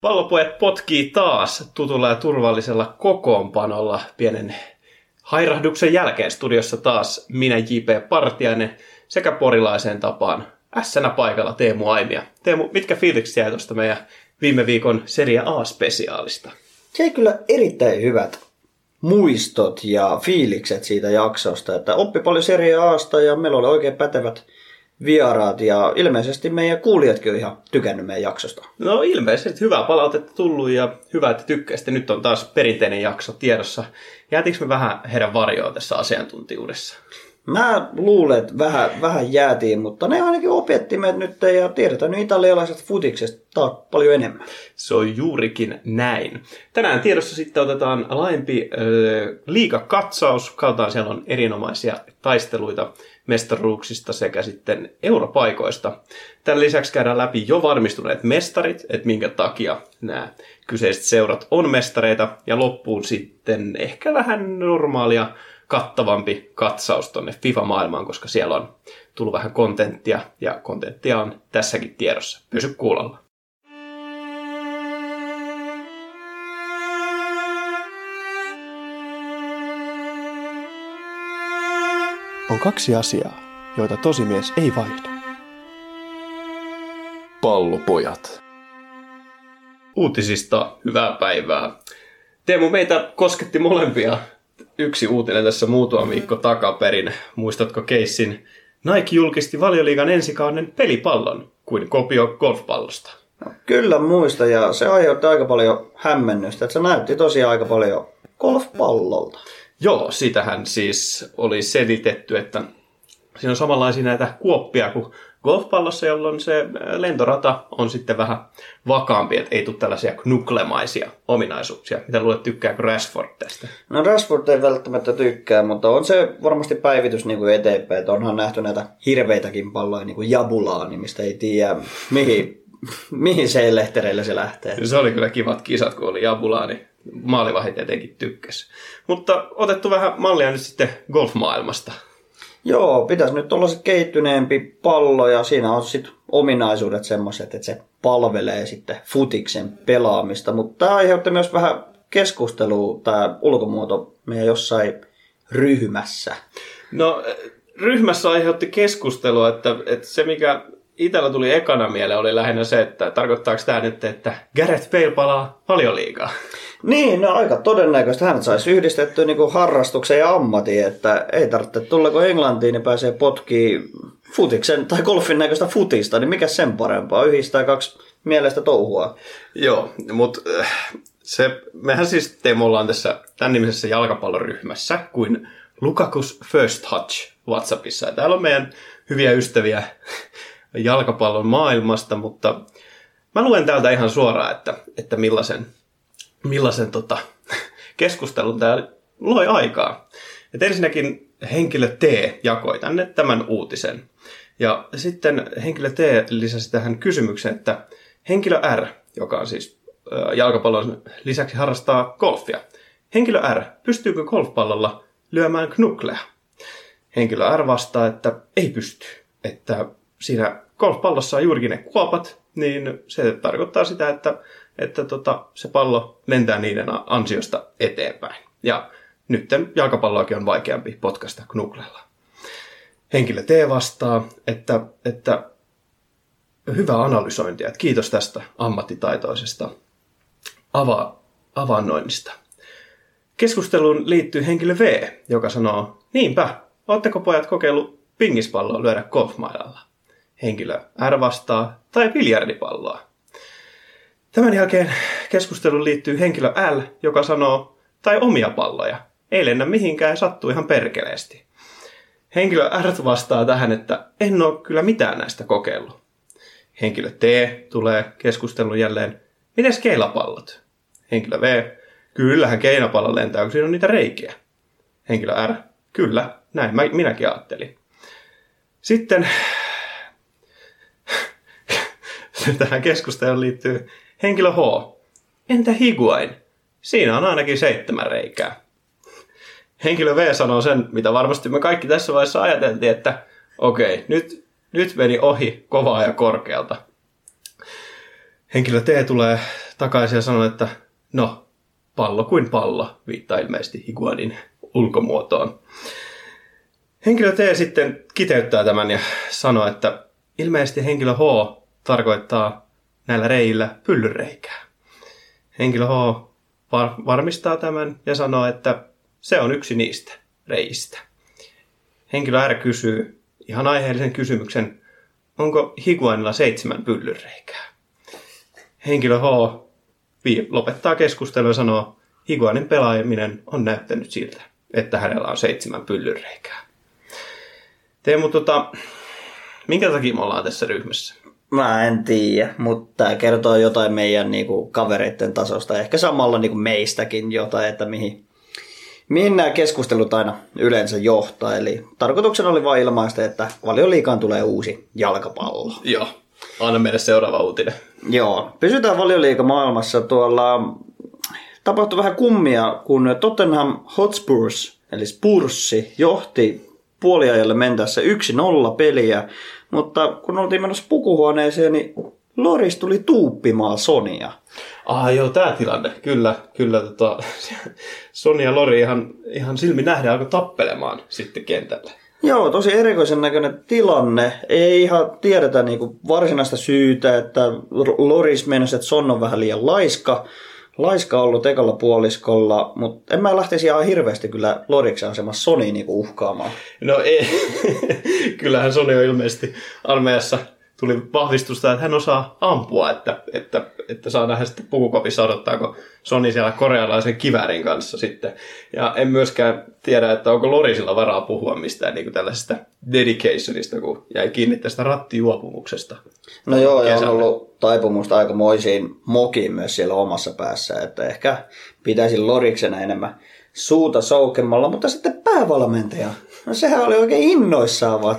Pallopojat potkii taas tutulla ja turvallisella kokoonpanolla pienen hairahduksen jälkeen studiossa taas minä J.P. Partiainen sekä porilaiseen tapaan ässänä paikalla Teemu Aimia. Teemu, mitkä fiilikset jäi tuosta meidän viime viikon Serie A-spesiaalista? Se kyllä erittäin hyvät muistot ja fiilikset siitä jaksosta, että oppi paljon Serie Asta ja meillä oli oikein pätevät vieraat ja ilmeisesti meidän kuulijatkin on ihan tykännyt meidän jaksosta. No ilmeisesti hyvää palautetta tullut ja hyvä, että tykkäsitte. Nyt on taas perinteinen jakso tiedossa. Jäätiinkö me vähän heidän varjoa tässä asiantuntijuudessa? Mä luulen, että vähän, vähän jäätiin, mutta ne ainakin opetti meidät nyt ja tiedetään nyt italialaiset futiksesta paljon enemmän. Se on juurikin näin. Tänään tiedossa sitten otetaan laajempi äh, liikakatsaus. Kaltaan siellä on erinomaisia taisteluita mestaruuksista sekä sitten europaikoista. Tämän lisäksi käydään läpi jo varmistuneet mestarit, että minkä takia nämä kyseiset seurat on mestareita. Ja loppuun sitten ehkä vähän normaalia kattavampi katsaus tonne FIFA-maailmaan, koska siellä on tullut vähän kontenttia ja kontenttia on tässäkin tiedossa. Pysy kuulolla. On kaksi asiaa, joita tosimies ei vaihda. Pallopojat. Uutisista hyvää päivää. Teemu, meitä kosketti molempia yksi uutinen tässä muutama viikko takaperin. Muistatko keissin? Nike julkisti valioliigan ensikauden pelipallon kuin kopio golfpallosta. No, kyllä muista ja se aiheutti aika paljon hämmennystä, että se näytti tosiaan aika paljon golfpallolta. Joo, sitähän siis oli selitetty, että siinä on samanlaisia näitä kuoppia kuin golfpallossa, jolloin se lentorata on sitten vähän vakaampi, että ei tule tällaisia knuklemaisia ominaisuuksia. Mitä luulet, tykkääkö Rashford tästä? No Rashford ei välttämättä tykkää, mutta on se varmasti päivitys niin kuin eteenpäin, että onhan nähty näitä hirveitäkin palloja, niin kuin jabulaani, mistä ei tiedä mihin, mihin se lehtereille se lähtee. Se oli kyllä kivat kisat, kun oli jabulaani. Maalivahit etenkin tykkäs. Mutta otettu vähän mallia nyt sitten golfmaailmasta. Joo, pitäisi nyt olla se kehittyneempi pallo ja siinä on sitten ominaisuudet semmoiset, että se palvelee sitten futiksen pelaamista. Mutta tämä aiheutti myös vähän keskustelua, tämä ulkomuoto meidän jossain ryhmässä. No ryhmässä aiheutti keskustelua, että, että se mikä itsellä tuli ekana mieleen oli lähinnä se, että tarkoittaako tämä nyt, että Gareth Bale palaa paljon liikaa? Niin, no aika todennäköistä. Hän saisi yhdistettyä niin kuin harrastuksen ja ammatin, että ei tarvitse tulla kun Englantiin, niin pääsee potkii futiksen tai golfin näköistä futista, niin mikä sen parempaa, yhdistää kaksi mielestä touhua. Joo, mutta se, mehän siis Teemu ollaan tässä tämän nimisessä jalkapalloryhmässä kuin Lukakus First Touch WhatsAppissa. Ja täällä on meidän hyviä ystäviä jalkapallon maailmasta, mutta mä luen täältä ihan suoraan, että, että millaisen millaisen tota, keskustelun tämä loi aikaa. Et ensinnäkin henkilö T jakoi tänne tämän uutisen. Ja sitten henkilö T lisäsi tähän kysymyksen, että henkilö R, joka on siis jalkapallon lisäksi harrastaa golfia. Henkilö R, pystyykö golfpallolla lyömään knuklea? Henkilö R vastaa, että ei pysty. Että siinä golfpallossa on juurikin ne kuopat, niin se tarkoittaa sitä, että että tota, se pallo lentää niiden ansiosta eteenpäin. Ja nyt jalkapalloakin on vaikeampi potkasta knuklella. Henkilö T vastaa, että, että hyvää analysointia. Että kiitos tästä ammattitaitoisesta ava, avannoinnista. Keskusteluun liittyy henkilö V, joka sanoo, niinpä, ootteko pojat kokeillut pingispalloa lyödä golfmailalla? Henkilö R vastaa, tai biljardipalloa. Tämän jälkeen keskusteluun liittyy henkilö L, joka sanoo, tai omia palloja. Ei lennä mihinkään, sattuu ihan perkeleesti. Henkilö R vastaa tähän, että en ole kyllä mitään näistä kokeillut. Henkilö T tulee keskustelun jälleen, miten keilapallot? Henkilö V, Kyllähän keinopallo lentää, kun siinä on niitä reikiä. Henkilö R. Kyllä, näin mä, minäkin ajattelin. Sitten tähän keskusteluun liittyy henkilö H. Entä higuain? Siinä on ainakin seitsemän reikää. Henkilö V sanoo sen, mitä varmasti me kaikki tässä vaiheessa ajateltiin, että okei, nyt, nyt meni ohi kovaa ja korkealta. Henkilö T tulee takaisin ja sanoo, että no, pallo kuin pallo, viittaa ilmeisesti higuanin ulkomuotoon. Henkilö T sitten kiteyttää tämän ja sanoo, että ilmeisesti henkilö H tarkoittaa näillä reillä pyllyreikää. Henkilö H var- varmistaa tämän ja sanoo, että se on yksi niistä reistä. Henkilö R kysyy ihan aiheellisen kysymyksen, onko higuanilla seitsemän pyllyreikää? Henkilö H lopettaa keskustelua ja sanoo, higuanin pelaaminen on näyttänyt siltä, että hänellä on seitsemän pyllyreikää. Teemu, tota, minkä takia me ollaan tässä ryhmässä? Mä en tiedä, mutta tämä kertoo jotain meidän niinku, kavereiden tasosta. Ehkä samalla niinku, meistäkin jotain, että mihin, mihin nämä keskustelut aina yleensä johtaa. Eli tarkoituksena oli vain ilmaista, että valioliikaan tulee uusi jalkapallo. Joo. Anna meille seuraava uutinen. Joo, pysytään valioliikamaailmassa tuolla tapahtui vähän kummia, kun Tottenham Hotspurs, eli Spurssi, johti puoliajalle mentäessä 1-0 peliä, mutta kun oltiin menossa pukuhuoneeseen, niin Loris tuli tuuppimaan Sonia. Ah joo, tämä tilanne. Kyllä, kyllä. Tota, Soni ja Lori ihan, ihan silmi nähdä alkoi tappelemaan sitten kentällä. Joo, tosi erikoisen näköinen tilanne. Ei ihan tiedetä niinku varsinaista syytä, että Loris meinasi, että Son on vähän liian laiska. Laiska ollut ekalla puoliskolla, mutta en mä lähtisi ihan hirveästi kyllä Loriksen asemassa Sony niinku uhkaamaan. No ei. Kyllähän Soni on ilmeisesti armeijassa tuli vahvistusta, että hän osaa ampua, että, että, että saa nähdä sitten pukukopissa odottaako Soni siellä korealaisen kiväärin kanssa sitten. Ja en myöskään tiedä, että onko Lorisilla varaa puhua mistään niin kuin tällaisesta dedicationista, kun jäi kiinni tästä rattijuopumuksesta. No joo, ja on ollut taipumusta aikamoisiin mokiin myös siellä omassa päässä, että ehkä pitäisi Loriksena enemmän suuta soukemmalla, mutta sitten päävalmentaja, no sehän oli oikein innoissaan vaan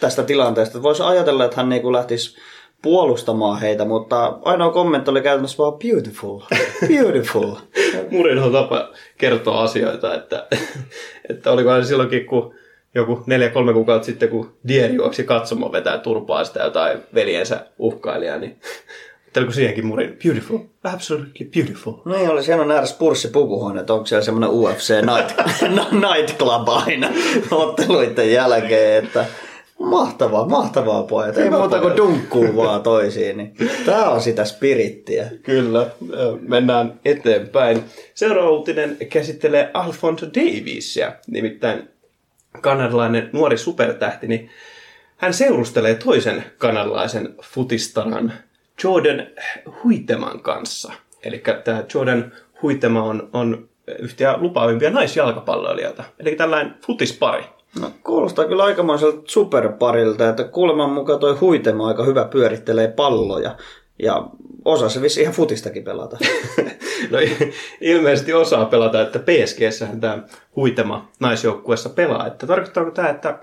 tästä tilanteesta. Voisi ajatella, että hän niinku lähtisi puolustamaan heitä, mutta ainoa kommentti oli käytännössä vaan beautiful, beautiful. Murin tapa kertoa asioita, että, että olikohan silloinkin, kun joku neljä-kolme kuukautta sitten, kun Dieri juoksi katsomaan vetää turpaa sitä jotain veljensä uhkailijaa, niin Teillä siihenkin murin, beautiful, absolutely beautiful. No niin, oli siellä on nähdä Spurssi pukuhuone, että onko siellä semmoinen UFC night, night club aina otteluiden jälkeen, että mahtavaa, mahtavaa pojat. Ei muuta kuin dunkkuu vaan toisiin. Niin. Tää on sitä spirittiä. Kyllä, mennään eteenpäin. Seuraava uutinen käsittelee Alfonso Davisia, nimittäin kanadalainen nuori supertähti, niin hän seurustelee toisen kanadalaisen futistaran Jordan Huiteman kanssa. Eli tämä Jordan Huitema on, on yhtä lupaavimpia naisjalkapalloilijoita. Eli tällainen futispari. No, kuulostaa kyllä aikamoiselta superparilta, että kuuleman mukaan toi huitema aika hyvä pyörittelee palloja. Ja osaa se vissi ihan futistakin pelata. No ilmeisesti osaa pelata, että PSG-sähän tämä huitema naisjoukkueessa pelaa. Että tarkoittaako tämä, että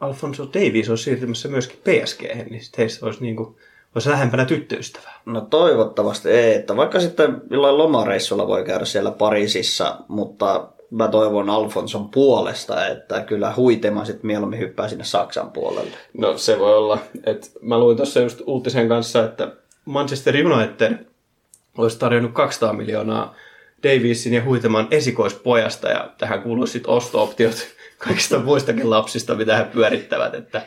Alfonso Davies olisi siirtymässä myöskin PSG, niin sitten heistä olisi, niin kuin, olisi lähempänä tyttöystävää. No toivottavasti ei, että vaikka sitten jollain lomareissulla voi käydä siellä Pariisissa, mutta mä toivon Alfonson puolesta, että kyllä huitema sitten mieluummin hyppää sinne Saksan puolelle. No se voi olla. että mä luin tuossa just uutisen kanssa, että Manchester United olisi tarjonnut 200 miljoonaa Daviesin ja Huiteman esikoispojasta ja tähän kuuluu sitten osto-optiot kaikista muistakin lapsista, mitä he pyörittävät, että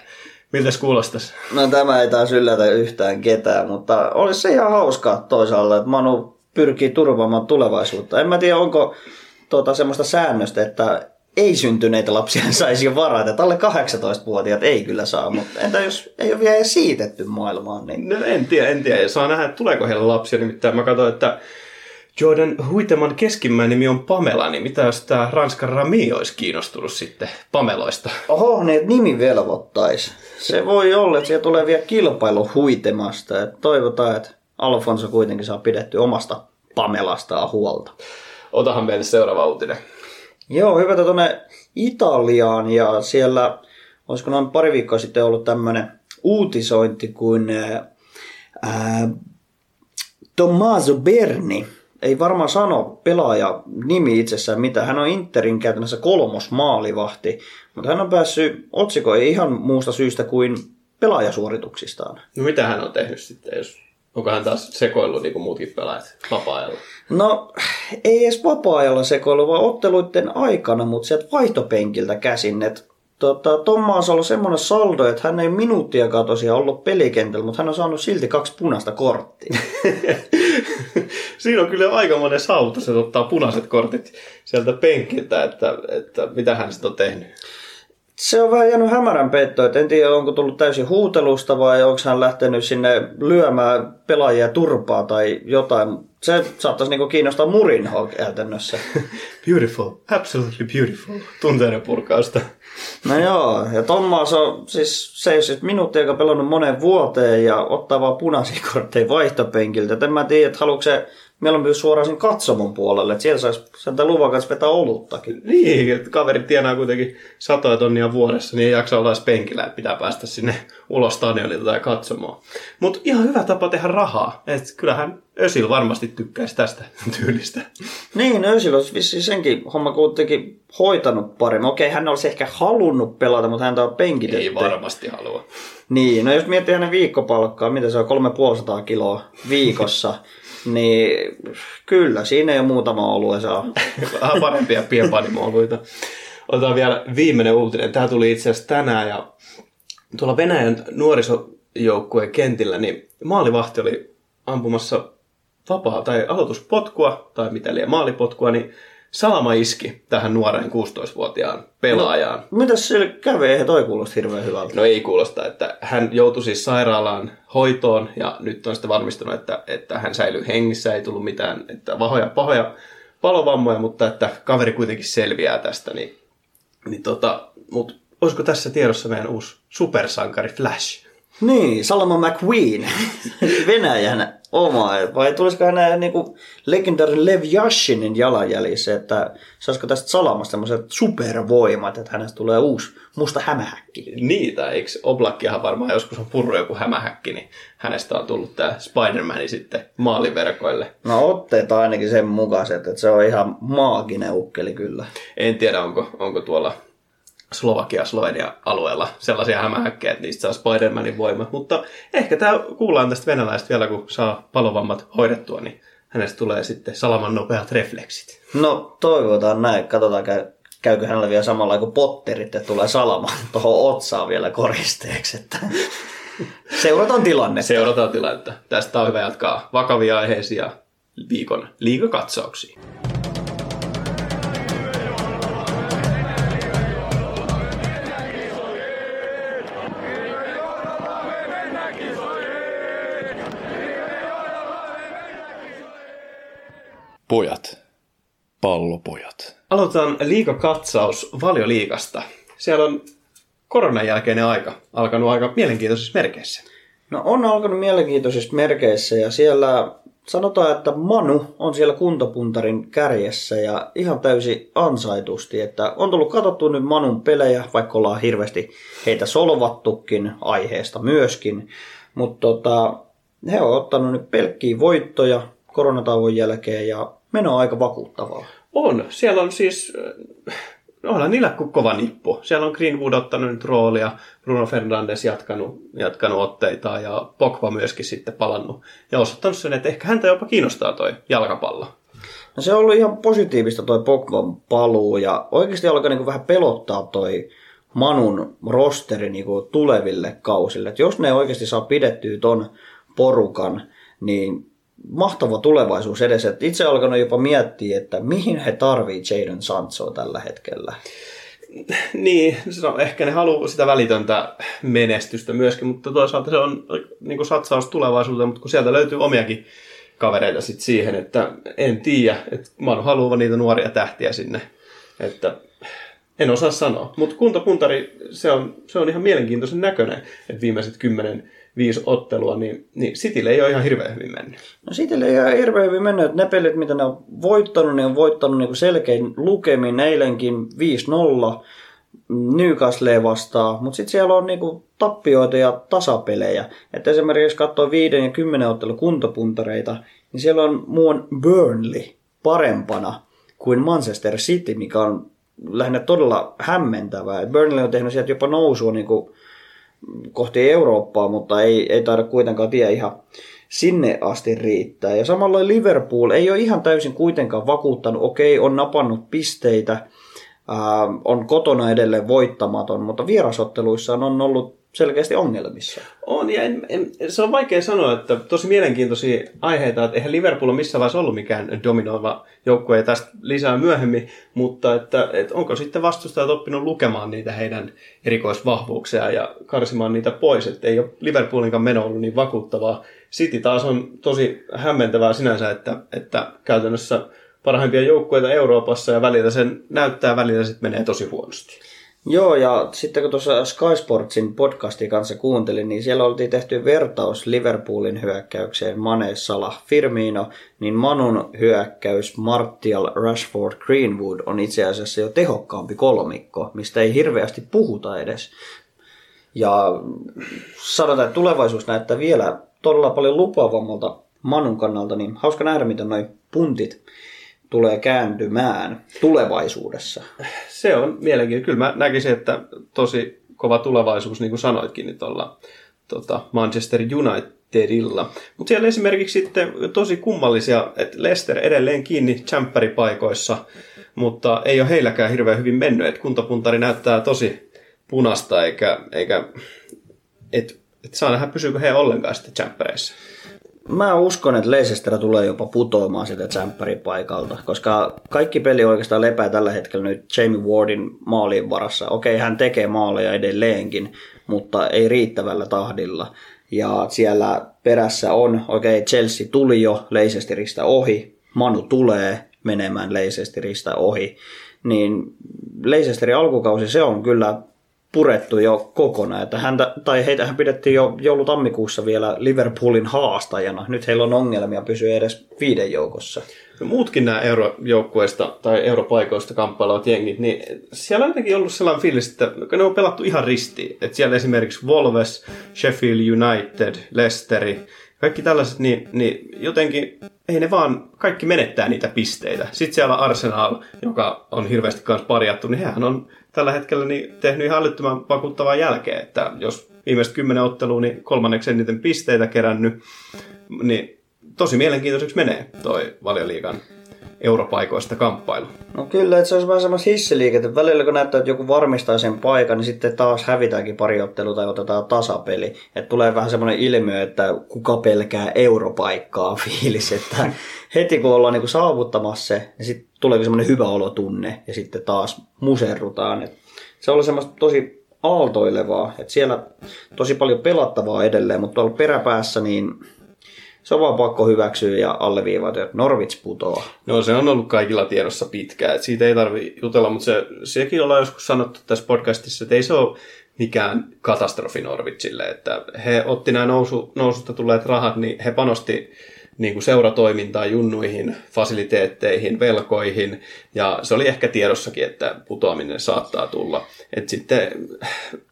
miltä se kuulostaisi? No tämä ei taas yllätä yhtään ketään, mutta olisi se ihan hauskaa toisaalta, että Manu pyrkii turvaamaan tulevaisuutta. En mä tiedä, onko tuota, semmoista säännöstä, että ei syntyneitä lapsia saisi jo varata, että alle 18-vuotiaat ei kyllä saa, mutta entä jos ei ole vielä edes siitetty maailmaan, niin No en tiedä, en tiedä. Saa nähdä, että tuleeko heille lapsia. Nimittäin mä katsoin, että Jordan Huiteman keskimmäinen nimi on Pamela, niin mitä jos tämä Ranskan Rami olisi kiinnostunut sitten Pameloista? Oho, että nimi velvoittaisi. Se voi olla, että siellä tulee vielä kilpailu huitemasta. Et toivotaan, että Alfonso kuitenkin saa pidetty omasta Pamelastaan huolta. otahan meille seuraava uutinen. Joo, hypätä tuonne Italiaan ja siellä, olisiko noin pari viikkoa sitten ollut tämmöinen uutisointi kuin ää, ää, Tommaso Berni. Ei varmaan sano pelaaja nimi itsessään mitä. Hän on Interin käytännössä kolmos maalivahti, mutta hän on päässyt otsikoihin ihan muusta syystä kuin pelaajasuorituksistaan. No mitä hän on tehnyt sitten, jos onko hän taas sekoillut niin kuin muutkin pelaajat vapaa-ajalla? No, ei edes vapaa-ajalla sekoilu, vaan otteluiden aikana, mutta sieltä vaihtopenkiltä käsin. Et, tota, Tommaas on ollut semmoinen saldo, että hän ei minuuttiakaan tosiaan ollut pelikentällä, mutta hän on saanut silti kaksi punaista korttia. Siinä on kyllä aika monen saavutus, että ottaa punaiset kortit sieltä penkiltä, että, että mitä hän sitten on tehnyt. Se on vähän jäänyt hämärän peittoon, että en tiedä onko tullut täysin huutelusta vai onko hän lähtenyt sinne lyömään pelaajia turpaa tai jotain. Se saattaisi niinku kiinnostaa murinhoa käytännössä. Beautiful, absolutely beautiful. Tunteiden purkausta. No joo, ja Tommas on siis se ei siis minuuttia, joka pelannut monen vuoteen ja ottaa vaan punaisia kortteja vaihtopenkiltä. Et en mä tiedä, että haluatko se mieluummin suoraan sen katsomon puolelle, että siellä saisi sieltä luvan kanssa vetää oluttakin. Niin, että kaverit tienaa kuitenkin satoja tonnia vuodessa, niin ei jaksa olla edes penkillä, että pitää päästä sinne ulos stadionilta tai katsomaan. Mutta ihan hyvä tapa tehdä rahaa. Et kyllähän Ösil varmasti tykkäisi tästä tyylistä. Niin, Özil olisi vissiin senkin homma kuitenkin hoitanut paremmin. Okei, hän olisi ehkä halunnut pelata, mutta häntä on penkitetty. Ei varmasti halua. Niin, no jos miettii hänen viikkopalkkaa, mitä se on, 350 kiloa viikossa, niin kyllä, siinä ole muutama olue saa. Vähän parempia pienpanimooluita. Otetaan vielä viimeinen uutinen. Tämä tuli itse asiassa tänään ja tuolla Venäjän nuorisojoukkueen kentillä, niin maalivahti oli ampumassa vapaa tai aloituspotkua tai mitä liian maalipotkua, niin Salama iski tähän nuoreen 16-vuotiaan pelaajaan. No, mitäs sille kävi? Eihän toi kuulosta hirveän hyvältä. No ei kuulosta, että hän joutui siis sairaalaan hoitoon ja nyt on sitten varmistunut, että, että hän säilyy hengissä, ei tullut mitään että pahoja, pahoja palovammoja, mutta että kaveri kuitenkin selviää tästä. Niin, niin tota, mutta olisiko tässä tiedossa meidän uusi supersankari Flash? Niin, Salama McQueen, Venäjän oma. Vai tulisiko hänen niin legendaarinen Lev Yashinin jalanjäljissä, että saisiko tästä Salamasta sellaiset supervoimat, että hänestä tulee uusi musta hämähäkki. Niitä, eikö Oblakkihan varmaan joskus on purru joku hämähäkki, niin hänestä on tullut tämä Spider-Man sitten maaliverkoille. No otteet ainakin sen mukaiset, että se on ihan maaginen ukkeli kyllä. En tiedä, onko, onko tuolla Slovakia, Slovenia alueella sellaisia hämähäkkejä, että niistä saa Spider-Manin voima. Mutta ehkä tämä kuullaan tästä venäläistä vielä, kun saa palovammat hoidettua, niin hänestä tulee sitten salaman nopeat refleksit. No toivotaan näin. Katsotaan, käy, käykö hänellä vielä samalla kuin potterit, että tulee salaman tuohon otsaan vielä koristeeksi. Että seurataan tilannetta. Seurataan tilannetta. Tästä on hyvä jatkaa vakavia aiheisia viikon liikakatsauksia. Pojat. Pallopojat. Aloitetaan liikakatsaus valioliikasta. Siellä on koronan jälkeinen aika alkanut aika mielenkiintoisissa merkeissä. No on alkanut mielenkiintoisissa merkeissä ja siellä sanotaan, että Manu on siellä kuntopuntarin kärjessä ja ihan täysin ansaitusti, että on tullut katsottu nyt Manun pelejä, vaikka ollaan hirveästi heitä solvattukin aiheesta myöskin, mutta tota, he on ottanut nyt pelkkiä voittoja koronatauon jälkeen ja meno on aika vakuuttavaa. On. Siellä on siis, äh, onhan niillä kova nippu. Siellä on Greenwood ottanut nyt roolia, Bruno Fernandes jatkanut, jatkanut otteita ja Pogba myöskin sitten palannut. Ja osoittanut sen, että ehkä häntä jopa kiinnostaa toi jalkapallo. No se on ollut ihan positiivista toi Pogban paluu ja oikeasti alkaa niinku vähän pelottaa toi Manun rosteri niinku tuleville kausille. Et jos ne oikeasti saa pidettyä ton porukan, niin mahtava tulevaisuus edessä. Itse alkanut jopa miettiä, että mihin he tarvii Jadon Sanchoa tällä hetkellä. Niin, on, ehkä ne haluaa sitä välitöntä menestystä myöskin, mutta toisaalta se on niin satsaus tulevaisuuteen, mutta kun sieltä löytyy omiakin kavereita sit siihen, että en tiedä, että Manu haluaa niitä nuoria tähtiä sinne. Että En osaa sanoa, mutta kuntapuntari, se on, se on ihan mielenkiintoisen näköinen, että viimeiset 10 viisi ottelua, niin, niin Citylle ei ole ihan hirveän hyvin mennyt. No Citylle ei ole hirveän hyvin mennyt, että ne pelit, mitä ne on voittanut, ne on voittanut niin selkein lukemin eilenkin 5-0 Newcastle vastaan, mutta sitten siellä on niinku tappioita ja tasapelejä. Et esimerkiksi jos katsoo viiden ja kymmenen ottelu kuntopuntareita, niin siellä on muun Burnley parempana kuin Manchester City, mikä on lähinnä todella hämmentävää. Burnley on tehnyt sieltä jopa nousua niinku kohti Eurooppaa, mutta ei, ei taida kuitenkaan tie ihan sinne asti riittää. Ja samalla Liverpool ei ole ihan täysin kuitenkaan vakuuttanut, okei, on napannut pisteitä, on kotona edelleen voittamaton, mutta vierasotteluissa on ollut selkeästi ongelmissa. On, ja en, en, se on vaikea sanoa, että tosi mielenkiintoisia aiheita, että eihän Liverpool ole missään vaiheessa ollut mikään dominoiva joukkue, ja tästä lisää myöhemmin, mutta että, että onko sitten vastustajat oppinut lukemaan niitä heidän erikoisvahvuuksia ja karsimaan niitä pois, että ei ole Liverpoolinkaan meno ollut niin vakuuttavaa. City taas on tosi hämmentävää sinänsä, että, että käytännössä parhaimpia joukkueita Euroopassa ja välillä sen näyttää, välillä sitten menee tosi huonosti. Joo, ja sitten kun tuossa Sky Sportsin podcastin kanssa kuuntelin, niin siellä oltiin tehty vertaus Liverpoolin hyökkäykseen Mane, Salah, Firmino, niin Manun hyökkäys Martial, Rashford, Greenwood on itse asiassa jo tehokkaampi kolmikko, mistä ei hirveästi puhuta edes. Ja sanotaan, että tulevaisuus näyttää vielä todella paljon lupaavammalta Manun kannalta, niin hauska nähdä, miten noin puntit tulee kääntymään tulevaisuudessa? Se on mielenkiintoista. Kyllä mä näkisin, että tosi kova tulevaisuus, niin kuin sanoitkin, niin tuolla tota Manchester Unitedilla. Mutta siellä esimerkiksi sitten tosi kummallisia, että Leicester edelleen kiinni paikoissa, mutta ei ole heilläkään hirveän hyvin mennyt. Että kuntapuntari näyttää tosi punasta, eikä, eikä et, et saa nähdä, pysyykö he ollenkaan sitten tsemppäreissä. Mä uskon, että Leicester tulee jopa putoamaan sitä tsemppärin paikalta, koska kaikki peli oikeastaan lepää tällä hetkellä nyt Jamie Wardin maalin varassa. Okei, hän tekee maaleja edelleenkin, mutta ei riittävällä tahdilla. Ja siellä perässä on, okei, Chelsea tuli jo Leicesteristä ohi, Manu tulee menemään Leicesteristä ohi, niin Leicesterin alkukausi se on kyllä purettu jo kokonaan. Että häntä, tai heitähän pidettiin jo joulutammikuussa vielä Liverpoolin haastajana. Nyt heillä on ongelmia pysyä edes viiden joukossa. Muutkin nämä eurojoukkueista tai europaikoista kamppailevat jengit, niin siellä on jotenkin ollut sellainen fiilis, että ne on pelattu ihan ristiin. Että siellä esimerkiksi Wolves, Sheffield United, Leicesteri, kaikki tällaiset, niin, niin jotenkin ei ne vaan, kaikki menettää niitä pisteitä. Sitten siellä Arsenal, joka on hirveästi kanssa parjattu, niin hän on tällä hetkellä niin tehnyt ihan älyttömän vakuuttavaa jälkeen, että jos viimeiset kymmenen ottelua, niin kolmanneksi eniten pisteitä kerännyt, niin tosi mielenkiintoiseksi menee toi valioliigan europaikoista kamppailu. No kyllä, että se olisi vähän semmoista hissiliikettä. Välillä kun näyttää, että joku varmistaa sen paikan, niin sitten taas hävitäänkin pari ottelua tai otetaan tasapeli. Että tulee vähän semmoinen ilmiö, että kuka pelkää europaikkaa fiilis, että heti kun ollaan niin kuin saavuttamassa se, niin sitten tulee semmoinen hyvä olotunne ja sitten taas muserrutaan. Et se on semmoista tosi aaltoilevaa, että siellä tosi paljon pelattavaa edelleen, mutta tuolla peräpäässä niin se on vaan pakko hyväksyä ja alleviivata, että Norwich putoaa. No se on ollut kaikilla tiedossa pitkään, että siitä ei tarvi jutella, mutta se, sekin ollaan joskus sanottu tässä podcastissa, että ei se ole mikään katastrofi Norwichille, että he otti nämä nousu, noususta tulleet rahat, niin he panosti niin kuin seuratoimintaan, junnuihin, fasiliteetteihin, velkoihin, ja se oli ehkä tiedossakin, että putoaminen saattaa tulla. Et sitten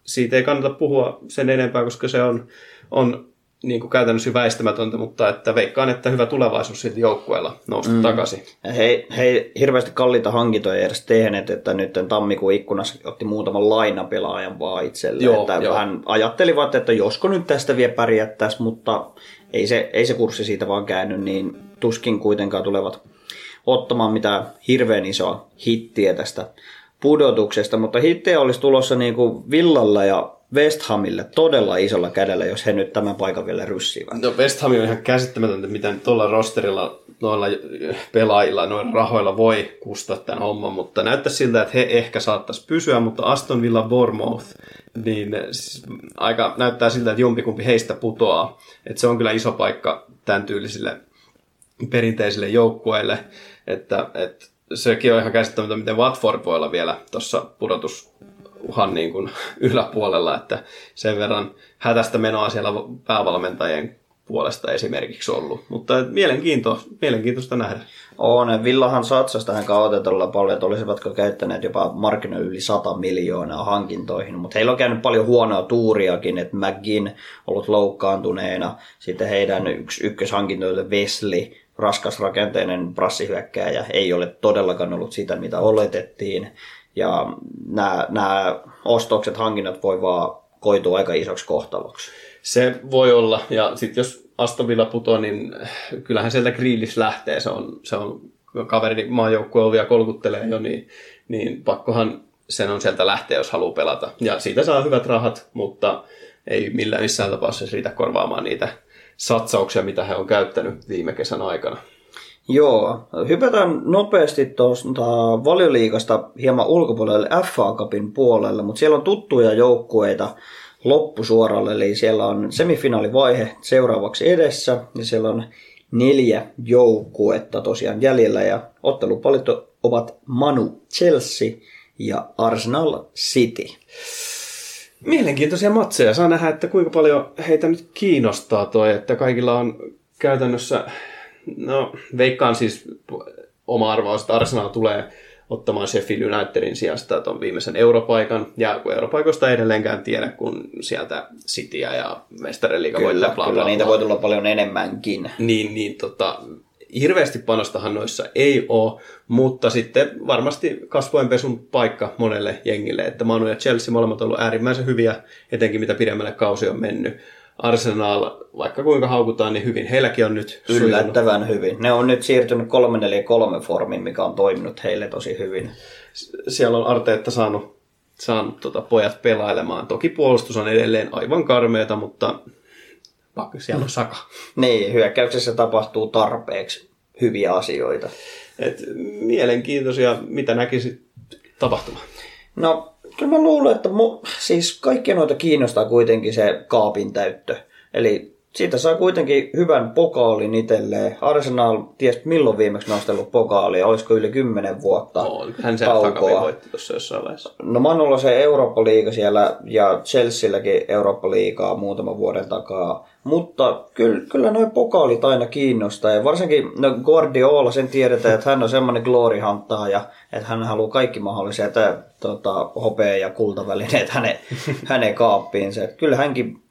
siitä ei kannata puhua sen enempää, koska se on, on niin kuin käytännössä väistämätöntä, mutta että veikkaan, että hyvä tulevaisuus siitä joukkueella nousta mm. takaisin. He, he hirveästi kalliita hankintoja edes tehneet, että nyt tammikuun ikkunassa otti muutaman lainapelaajan vaan itselle. Joo, että jo. hän ajattelivat, että josko nyt tästä vielä pärjättäisiin, mutta ei se, ei se kurssi siitä vaan käynyt, niin tuskin kuitenkaan tulevat ottamaan mitään hirveän isoa hittiä tästä pudotuksesta, mutta hittejä olisi tulossa niin kuin Villalla ja West Hamille todella isolla kädellä, jos he nyt tämän paikan vielä ryssivät. No West Ham on ihan käsittämätöntä, miten tuolla rosterilla, noilla pelaajilla, noilla rahoilla voi kustaa tämän homman, mutta näyttää siltä, että he ehkä saattaisi pysyä, mutta Aston Villa Bournemouth, niin aika näyttää siltä, että jompikumpi heistä putoaa. Että se on kyllä iso paikka tämän tyylisille perinteisille joukkueille, että, että sekin on ihan käsittämätöntä, miten Watford voi olla vielä tuossa pudotusuhan niin kuin yläpuolella, että sen verran hätästä menoa siellä päävalmentajien puolesta esimerkiksi ollut. Mutta mielenkiinto, mielenkiintoista nähdä. On, Villahan satsasi tähän kautetolla paljon, että olisivatko käyttäneet jopa markkinoilla yli 100 miljoonaa hankintoihin, mutta heillä on käynyt paljon huonoa tuuriakin, että McGinn ollut loukkaantuneena, sitten heidän yksi ykköshankintoille Wesley, raskasrakenteinen prassihyökkääjä, ei ole todellakaan ollut sitä, mitä oletettiin, ja nämä, nämä ostokset, hankinnat voi vaan koitua aika isoksi kohtaloksi. Se voi olla, ja sitten jos Aston Villa putoo, niin kyllähän sieltä Grillis lähtee. Se on, se on kaveri maajoukkueen ovia kolkuttelee jo, niin, niin pakkohan sen on sieltä lähteä, jos haluaa pelata. Ja siitä saa hyvät rahat, mutta ei millään missään tapauksessa riitä korvaamaan niitä satsauksia, mitä he on käyttänyt viime kesän aikana. Joo, hypätään nopeasti tuosta valioliikasta hieman ulkopuolelle FA Cupin puolelle, mutta siellä on tuttuja joukkueita, loppusuoralle, eli siellä on semifinaalivaihe seuraavaksi edessä, ja siellä on neljä joukkuetta tosiaan jäljellä, ja ottelupalit ovat Manu Chelsea ja Arsenal City. Mielenkiintoisia matseja. Saa nähdä, että kuinka paljon heitä nyt kiinnostaa toi, että kaikilla on käytännössä, no veikkaan siis oma arvaus, että Arsenal tulee ottamaan Sheffield Unitedin sijasta tuon viimeisen europaikan. Ja kun europaikoista ei edelleenkään tiedä, kun sieltä Cityä ja mestariliiga voittaa bla, Kyllä, niitä voi tulla paljon enemmänkin. Niin, niin tota, hirveästi panostahan noissa ei ole, mutta sitten varmasti kasvojenpesun paikka monelle jengille, että Manu ja Chelsea molemmat on ollut äärimmäisen hyviä, etenkin mitä pidemmälle kausi on mennyt. Arsenal, vaikka kuinka haukutaan, niin hyvin. Heilläkin on nyt Yllättävän sujunut. hyvin. Ne on nyt siirtynyt 3-4-3 formiin, mikä on toiminut heille tosi hyvin. Siellä on Arteetta saanut, saanut tota pojat pelailemaan. Toki puolustus on edelleen aivan karmeeta, mutta siellä on saka. niin, hyökkäyksessä tapahtuu tarpeeksi hyviä asioita. Et mielenkiintoisia, mitä näkisit tapahtumaan? No, Kyllä mä luulen, että mu, siis kaikkia noita kiinnostaa kuitenkin se kaapin täyttö. Eli siitä saa kuitenkin hyvän pokaalin itselleen. Arsenal ties milloin viimeksi nostellut pokaalia, olisiko yli 10 vuotta no, hän se taukoa. voitti tuossa jossain vaiheessa. No Manulla se Eurooppa-liiga siellä ja Chelsealläkin Eurooppa-liigaa muutaman vuoden takaa. Mutta kyllä, kyllä noin pokaalit aina kiinnostaa ja varsinkin no Guardiola, sen tiedetään, että hän on semmoinen glory ja että hän haluaa kaikki mahdolliset tota, hopea- ja kultavälineet hänen, hänen kaappiinsa. Että kyllä hänkin,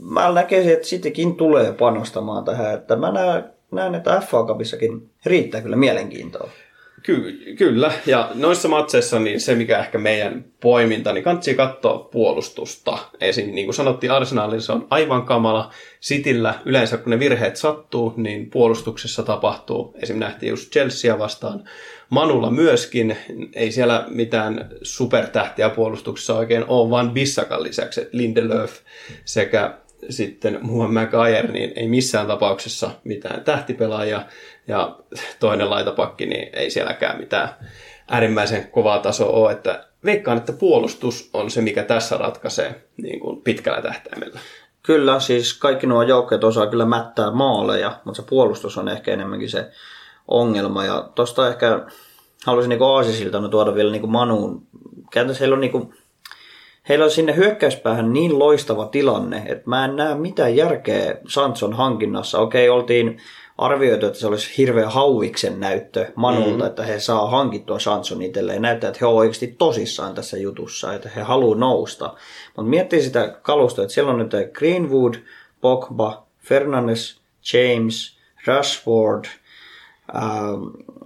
mä näkisin, että sittenkin tulee panostamaan tähän, että mä näen, näen että FA Cupissakin riittää kyllä mielenkiintoa. Ky- kyllä, ja noissa matseissa niin se, mikä ehkä meidän poiminta, niin kannattaa katsoa puolustusta. Esim. niin kuin sanottiin, Arsenalin se on aivan kamala. Sitillä yleensä, kun ne virheet sattuu, niin puolustuksessa tapahtuu. Esim. nähtiin just Chelsea vastaan. Manulla myöskin, ei siellä mitään supertähtiä puolustuksessa oikein ole, vaan Bissakan lisäksi Lindelöf sekä sitten Muhan McGuire, niin ei missään tapauksessa mitään tähtipelaajia. Ja toinen laitapakki, niin ei sielläkään mitään äärimmäisen kovaa tasoa ole. Että veikkaan, että puolustus on se, mikä tässä ratkaisee niin kuin pitkällä tähtäimellä. Kyllä, siis kaikki nuo joukkeet osaa kyllä mättää maaleja, mutta se puolustus on ehkä enemmänkin se ongelma. Ja tuosta ehkä haluaisin niin Aasisilta tuoda vielä niin Manuun. Käytännössä heillä on niin kuin, heillä on sinne hyökkäyspäähän niin loistava tilanne, että mä en näe mitään järkeä Sanson hankinnassa. Okei, oltiin arvioitu, että se olisi hirveä hauiksen näyttö Manulta, mm. että he saa hankittua Sanson itselleen. Näyttää, että he ovat oikeasti tosissaan tässä jutussa, että he haluaa nousta. Mutta miettii sitä kalustoa, että siellä on nyt Greenwood, Pogba, Fernandes, James, Rashford, ähm,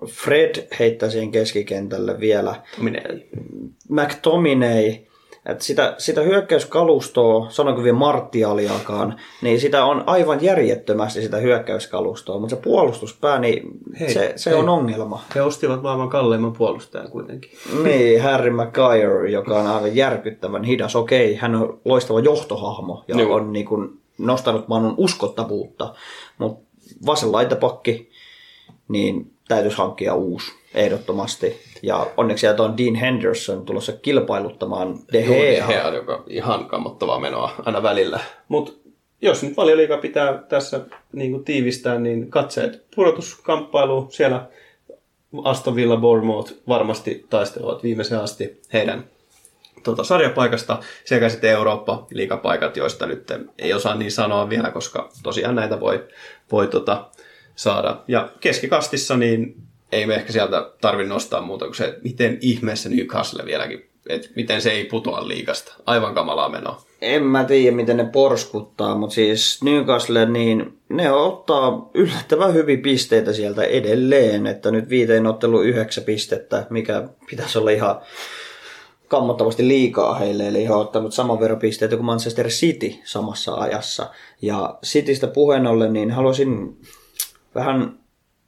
Fred heittää siihen keskikentälle vielä. McTominay. McTominay että sitä, sitä hyökkäyskalustoa, sanonko vielä martialiakaan, niin sitä on aivan järjettömästi sitä hyökkäyskalustoa, mutta se puolustuspää, niin hei, se, se hei. on ongelma. He ostivat maailman kalleimman puolustajan kuitenkin. Niin, Harry Maguire, joka on aivan järkyttävän hidas. Okei, hän on loistava johtohahmo ja Joo. on niin kuin nostanut maailman uskottavuutta, mutta vasen laitapakki, niin täytyisi hankkia uusi ehdottomasti. Ja onneksi sieltä on Dean Henderson tulossa kilpailuttamaan De Gea. De Gea joka ihan kammottavaa menoa aina välillä. Mutta jos nyt valioliiga pitää tässä niin kuin tiivistää, niin katseet pudotuskamppailu siellä Aston Villa Bournemouth varmasti taistelevat viimeisen asti heidän tota, sarjapaikasta sekä sitten Eurooppa liikapaikat, joista nyt ei osaa niin sanoa vielä, koska tosiaan näitä voi, voi tota, saada. Ja keskikastissa niin ei me ehkä sieltä tarvi nostaa muuta kuin se, että miten ihmeessä Newcastle vieläkin, että miten se ei putoa liikasta. Aivan kamalaa menoa. En mä tiedä, miten ne porskuttaa, mutta siis Newcastle, niin ne ottaa yllättävän hyvin pisteitä sieltä edelleen, että nyt viiteen ottelu yhdeksän pistettä, mikä pitäisi olla ihan kammottavasti liikaa heille, eli he ovat ottanut saman verran pisteitä kuin Manchester City samassa ajassa. Ja Citystä puheen ollen, niin haluaisin vähän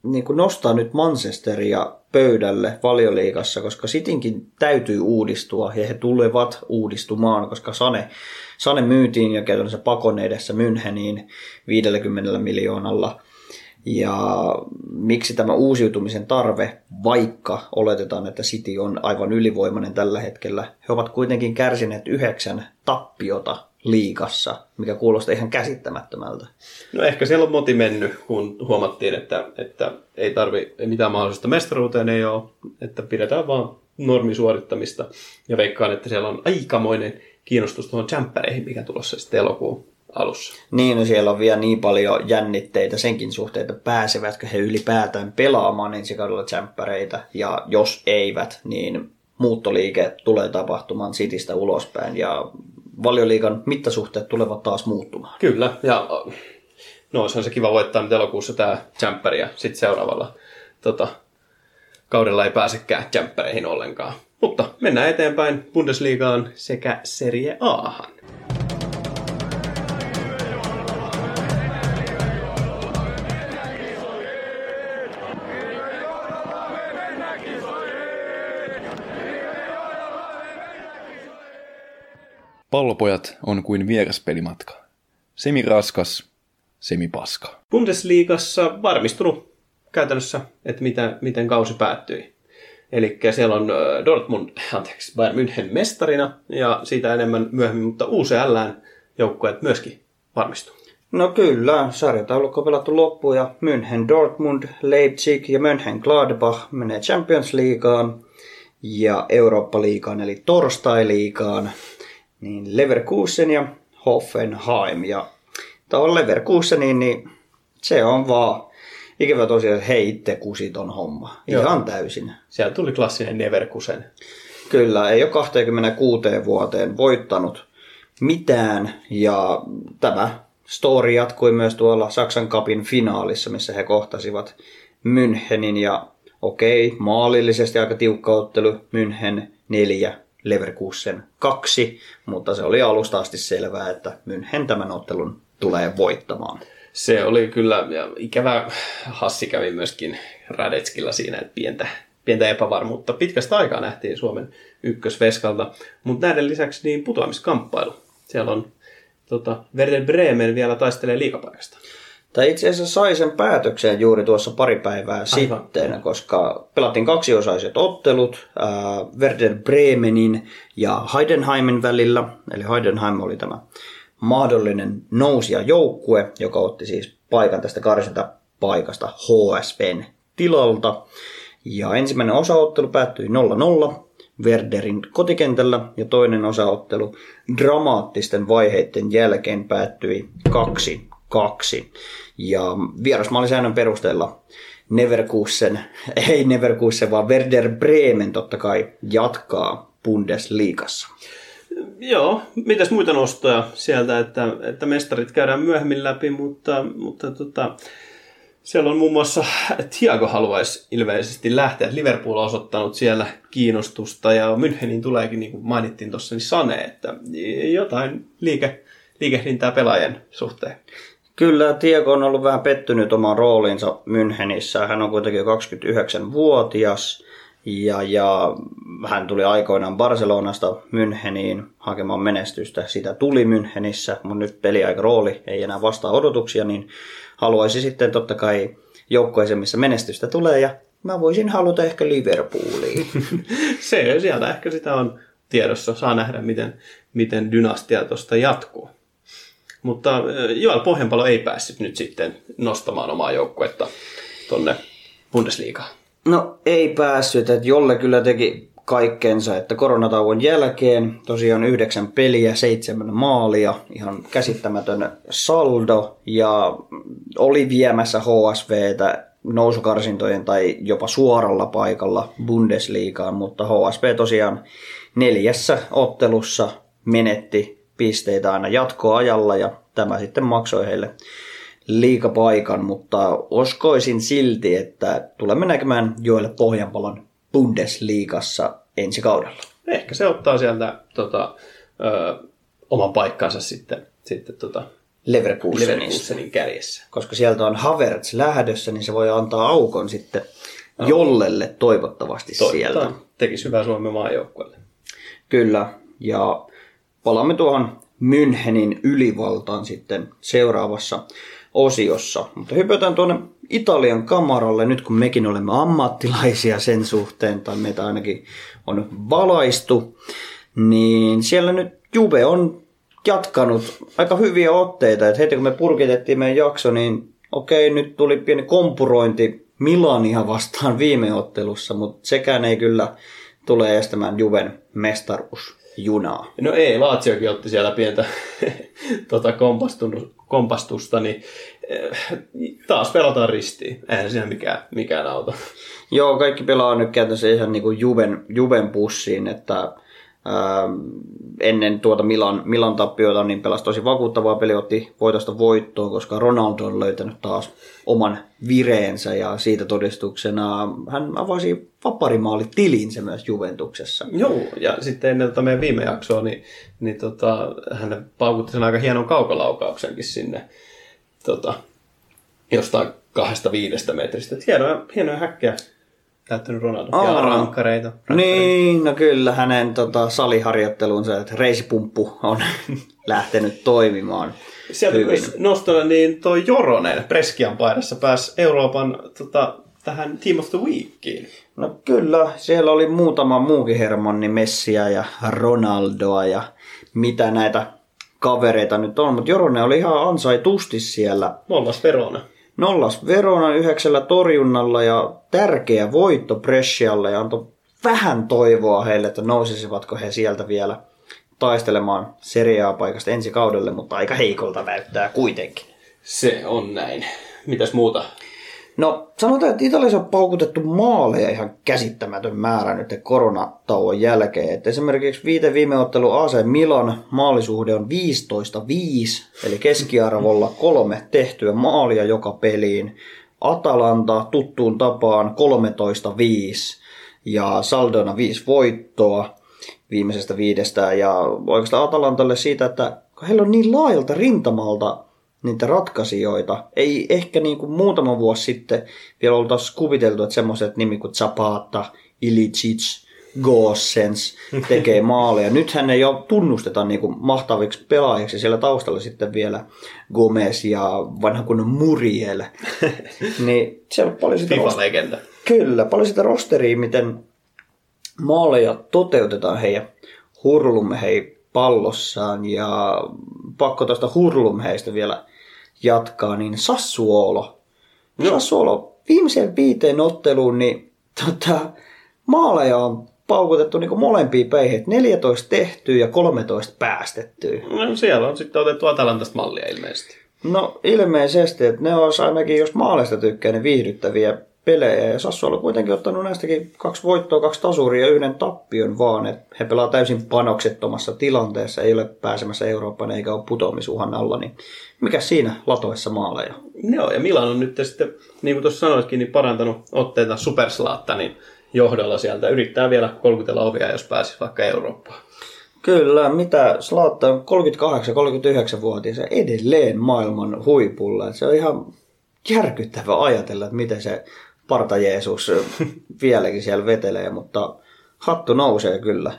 niin kuin nostaa nyt Manchesteria pöydälle valioliigassa, koska Sitinkin täytyy uudistua ja he tulevat uudistumaan, koska Sane, Sane myytiin jo käytännössä pakon edessä Müncheniin 50 miljoonalla. Ja miksi tämä uusiutumisen tarve, vaikka oletetaan, että City on aivan ylivoimainen tällä hetkellä, he ovat kuitenkin kärsineet yhdeksän tappiota liikassa, mikä kuulostaa ihan käsittämättömältä. No ehkä siellä on moti mennyt, kun huomattiin, että, että ei tarvi mitään mahdollista mestaruuteen ei ole, että pidetään vaan normisuorittamista. Ja veikkaan, että siellä on aikamoinen kiinnostus tuohon jämppäreihin, mikä tulossa sitten elokuun alussa. Niin, no siellä on vielä niin paljon jännitteitä senkin suhteen, että pääsevätkö he ylipäätään pelaamaan ensi kaudella jämppäreitä, ja jos eivät, niin muuttoliike tulee tapahtumaan sitistä ulospäin, ja valioliikan mittasuhteet tulevat taas muuttumaan. Kyllä, ja no olisihan se kiva voittaa nyt elokuussa tämä jämppäri, ja sitten seuraavalla tota, kaudella ei pääsekään jämppäreihin ollenkaan. Mutta mennään eteenpäin Bundesligaan sekä Serie Ahan. Pallopojat on kuin vieraspelimatka. Semi raskas, semi paska. Bundesliigassa varmistunut käytännössä, että miten, miten kausi päättyi. Eli siellä on äh, Dortmund, anteeksi, Bayern München mestarina ja siitä enemmän myöhemmin, mutta UCLn joukkueet myöskin varmistuu. No kyllä, sarjataulukko on pelattu loppuun ja München Dortmund, Leipzig ja München Gladbach menee Champions Leagueaan ja Eurooppa-liigaan eli torstai-liigaan niin Leverkusen ja Hoffenheim. Ja tuohon Leverkuseniin, niin se on vaan ikävä tosiaan, että hei itse kusiton homma. Ihan Joo. täysin. Sieltä tuli klassinen Leverkusen. Kyllä, ei ole 26 vuoteen voittanut mitään ja tämä story jatkui myös tuolla Saksan kapin finaalissa, missä he kohtasivat Münchenin ja okei, maalillisesti aika tiukka ottelu, München 4, Leverkusen kaksi, mutta se oli alusta asti selvää, että München tämän ottelun tulee voittamaan. Se oli kyllä, ja ikävä Hassi kävi myöskin Radetskilla siinä, että pientä, pientä epävarmuutta. Pitkästä aikaa nähtiin Suomen ykkösveskalta, mutta näiden lisäksi niin putoamiskamppailu. Siellä on tota, Werder Bremen vielä taistelee liikapaikasta. Tai itse asiassa sai sen päätökseen juuri tuossa pari päivää Aivan. sitten, koska pelattiin kaksiosaiset ottelut äh, Werder Bremenin ja Heidenheimin välillä. Eli Heidenheim oli tämä mahdollinen nousia joukkue, joka otti siis paikan tästä karsinta paikasta HSPn tilalta. Ja ensimmäinen osaottelu päättyi 0-0 Werderin kotikentällä ja toinen osaottelu dramaattisten vaiheiden jälkeen päättyi 2-2. Ja vierasmaalisäännön perusteella Neverkusen, ei Neverkusen, vaan Werder Bremen totta kai jatkaa Bundesliigassa. Joo, mitäs muita nostoja sieltä, että, että mestarit käydään myöhemmin läpi, mutta, mutta tota, siellä on muun muassa Thiago haluaisi ilmeisesti lähteä. Liverpool on osoittanut siellä kiinnostusta ja Münchenin tuleekin, niin kuin mainittiin tuossa, niin Sane, että jotain liike, liikehdintää pelaajien suhteen. Kyllä, Tieko on ollut vähän pettynyt omaan rooliinsa Münchenissä. Hän on kuitenkin 29-vuotias ja, ja hän tuli aikoinaan Barcelonasta Müncheniin hakemaan menestystä. Sitä tuli Münchenissä, mutta nyt peliaika rooli ei enää vastaa odotuksia, niin haluaisi sitten totta kai joukkueeseen, missä menestystä tulee ja mä voisin haluta ehkä Liverpooliin. Se sieltä ehkä sitä on tiedossa. Saa nähdä, miten, miten dynastia tuosta jatkuu. Mutta Joel Pohjanpalo ei päässyt nyt sitten nostamaan omaa joukkuetta tonne Bundesliigaan. No ei päässyt, että Jolle kyllä teki kaikkensa, että koronatauon jälkeen tosiaan yhdeksän peliä, seitsemän maalia, ihan käsittämätön saldo ja oli viemässä HSVtä nousukarsintojen tai jopa suoralla paikalla Bundesliigaan, mutta HSV tosiaan neljässä ottelussa menetti pisteitä aina jatkoajalla ja tämä sitten maksoi heille liikapaikan, mutta uskoisin silti, että tulemme näkemään Joelle Pohjanpalon Bundesliigassa ensi kaudella. Ehkä se ottaa sieltä tota, ö, oman paikkansa sitten, sitten tota, Leverkusenista. Leverkusenin kärjessä. Koska sieltä on Havertz lähdössä, niin se voi antaa aukon sitten Jollelle toivottavasti sieltä. Toivotaan. Tekisi hyvää Suomen maajoukkueelle. Kyllä, ja palaamme tuohon Münchenin ylivaltaan sitten seuraavassa osiossa. Mutta hypätään tuonne Italian kamaralle nyt kun mekin olemme ammattilaisia sen suhteen, tai meitä ainakin on valaistu, niin siellä nyt Juve on jatkanut aika hyviä otteita. Et heti kun me purkitettiin meidän jakso, niin okei, nyt tuli pieni kompurointi Milania vastaan viime ottelussa, mutta sekään ei kyllä tule estämään Juven mestaruusjunaa. No ei, Laatsiokin otti siellä pientä tota, kompastusta, niin eh, taas pelataan ristiin. Eihän siinä mikään, mikään auta. Joo, kaikki pelaa nyt käytännössä ihan niin kuin Juven, Juven pussiin, että ennen tuota Milan, Milan tappioita niin pelasi tosi vakuuttavaa peli, otti voitosta voittoon, koska Ronaldo on löytänyt taas oman vireensä ja siitä todistuksena hän avasi vaparimaali tilinsä myös Juventuksessa. Joo, ja sitten ennen tota meidän viime jaksoa, niin, niin tota, hän paukutti sen aika hienon kaukolaukauksenkin sinne tota, jostain kahdesta viidestä metristä. Et hienoja, hienoja häkkejä täyttänyt Ronaldo. Ja Aa. rankkareita. rankkareita. Niin, no kyllä hänen tota, saliharjoittelunsa, että reisipumppu on lähtenyt toimimaan Sieltä hyvin. myös nostona niin toi Joronen Preskian paidassa pääsi Euroopan tota, tähän Team of the Weekiin. No kyllä, siellä oli muutama muukin Hermanni Messiä ja Ronaldoa ja mitä näitä kavereita nyt on, mutta Joronen oli ihan ansaitusti siellä. Mollas Verona. Nollas Verona yhdeksällä torjunnalla ja tärkeä voitto Brescialle ja antoi vähän toivoa heille, että nousisivatko he sieltä vielä taistelemaan Serie A-paikasta ensi kaudelle, mutta aika heikolta näyttää kuitenkin. Se on näin. Mitäs muuta? No sanotaan, että Italiassa on paukutettu maaleja ihan käsittämätön määrä nyt koronatauon jälkeen. Et esimerkiksi viite viime ottelu AC Milan maalisuhde on 15-5, eli keskiarvolla kolme tehtyä maalia joka peliin. Atalanta tuttuun tapaan 13-5 ja saldona 5 voittoa viimeisestä viidestä. Ja oikeastaan Atalantalle siitä, että heillä on niin laajalta rintamalta niitä ratkaisijoita. Ei ehkä niin kuin muutama vuosi sitten vielä oltaisiin kuviteltu, että semmoiset nimi kuin Zapata, Ilicic, Gossens tekee maaleja. Nythän ne jo tunnusteta niin kuin mahtaviksi pelaajiksi. Siellä taustalla sitten vielä Gomez ja vanha kunnon Muriel. niin siellä on paljon sitä FIFA-legenda. Kyllä, paljon sitä rosteria, miten maaleja toteutetaan heidän hurlumhei pallossaan. Ja pakko tuosta hurlumheistä vielä jatkaa, niin Sassuolo. No. Sassuolo viimeiseen viiteen otteluun, niin tota, maaleja on paukutettu niin molempiin päihin. 14 tehtyä ja 13 päästettyä. No, siellä on sitten otettu Atalantasta mallia ilmeisesti. No ilmeisesti, että ne olisi ainakin, jos maaleista tykkää, ne viihdyttäviä pelejä. Ja Sassuolo on kuitenkin ottanut näistäkin kaksi voittoa, kaksi tasuria ja yhden tappion vaan. Että he pelaa täysin panoksettomassa tilanteessa, ei ole pääsemässä Eurooppaan eikä ole putoamisuhan alla. Niin mikä siinä latoissa maaleja? Joo, ja Milan on nyt sitten, niin kuin tuossa sanoitkin, niin parantanut otteita Superslaattanin johdolla sieltä. Yrittää vielä kolkutella ovia, jos pääsisi vaikka Eurooppaan. Kyllä, mitä Slaatta on 38-39-vuotias ja edelleen maailman huipulla. Se on ihan järkyttävä ajatella, että miten se Parta Jeesus vieläkin siellä vetelee, mutta hattu nousee kyllä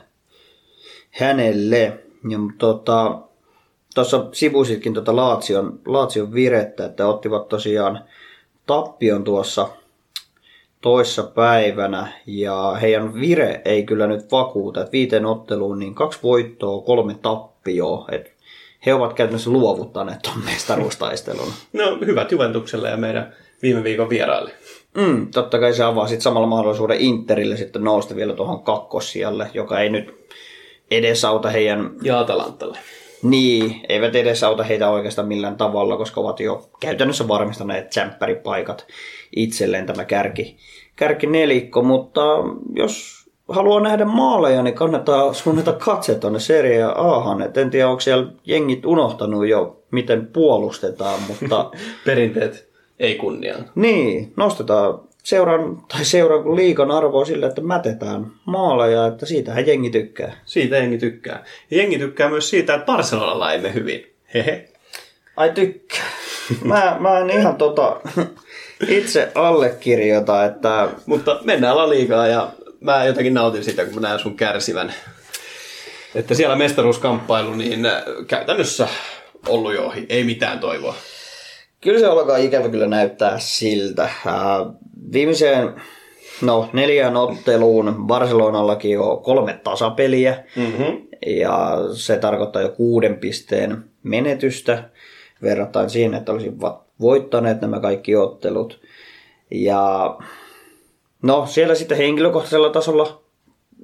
hänelle. Ja tota, tuossa sivusitkin tuota Laatsion, Laatsion virettä, että ottivat tosiaan tappion tuossa toissa päivänä ja heidän vire ei kyllä nyt vakuuta, että viiteen otteluun niin kaksi voittoa, kolme tappioa, että he ovat käytännössä luovuttaneet tuon mestaruustaistelun. No, hyvät Juventukselle ja meidän viime viikon vieraille. Mm, totta kai se avaa sitten samalla mahdollisuuden Interille sitten nousta vielä tuohon kakkossijalle, joka ei nyt edesauta heidän Ja Atalantalle. Niin, eivät edes auta heitä oikeastaan millään tavalla, koska ovat jo käytännössä varmistaneet tsemppäripaikat itselleen tämä kärki, kärki nelikko, mutta jos haluaa nähdä maaleja, niin kannattaa suunnata katse tuonne Serie Ahan. Et en tiedä, onko siellä jengit unohtanut jo, miten puolustetaan, mutta Perinteet ei kunniaan. niin, nostetaan seuran, tai seuran kuin liikan arvoa sillä, että mätetään maaleja, että siitähän jengi tykkää. Siitä jengi tykkää. Ja jengi tykkää myös siitä, että Barcelonalla ei mene hyvin. Hehe. Ai tykkää. Mä, mä en ihan tota, itse allekirjoita, että Mutta mennään La Ligaan ja mä jotenkin nautin sitä, kun mä näen sun kärsivän. Että siellä mestaruuskamppailu, niin äh, käytännössä ollut jo ohi. Ei mitään toivoa. Kyllä se alkaa ikävä kyllä näyttää siltä. Viimeiseen no, neljään otteluun Barcelonallakin on kolme tasapeliä. Mm-hmm. Ja se tarkoittaa jo kuuden pisteen menetystä verrattain siihen, että olisivat voittaneet nämä kaikki ottelut. Ja no siellä sitten henkilökohtaisella tasolla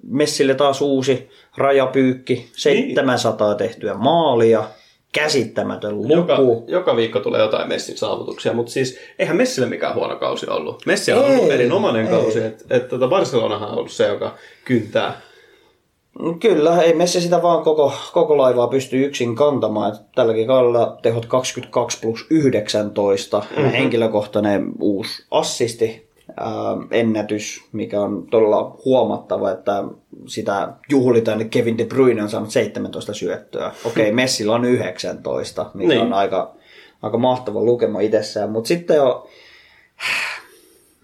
Messille taas uusi rajapyykki, 700 tehtyä maalia, käsittämätön luku. Joka, joka viikko tulee jotain Messin saavutuksia, mutta siis eihän Messille mikään huono kausi ollut. Messi on Ei, ollut erinomainen ei. kausi, että et, tota Barcelonahan on ollut se, joka kyntää. Kyllä, ei Messi sitä vaan koko, koko laivaa pysty yksin kantamaan. Et tälläkin kaudella tehot 22 plus 19, mm-hmm. henkilökohtainen uusi assisti, ennätys, mikä on todella huomattava, että sitä juhlitaan, että Kevin De Bruyne on saanut 17 syöttöä. Okei, okay, Messillä on 19, mikä Niin. on aika, aika mahtava lukema itsessään, mutta sitten on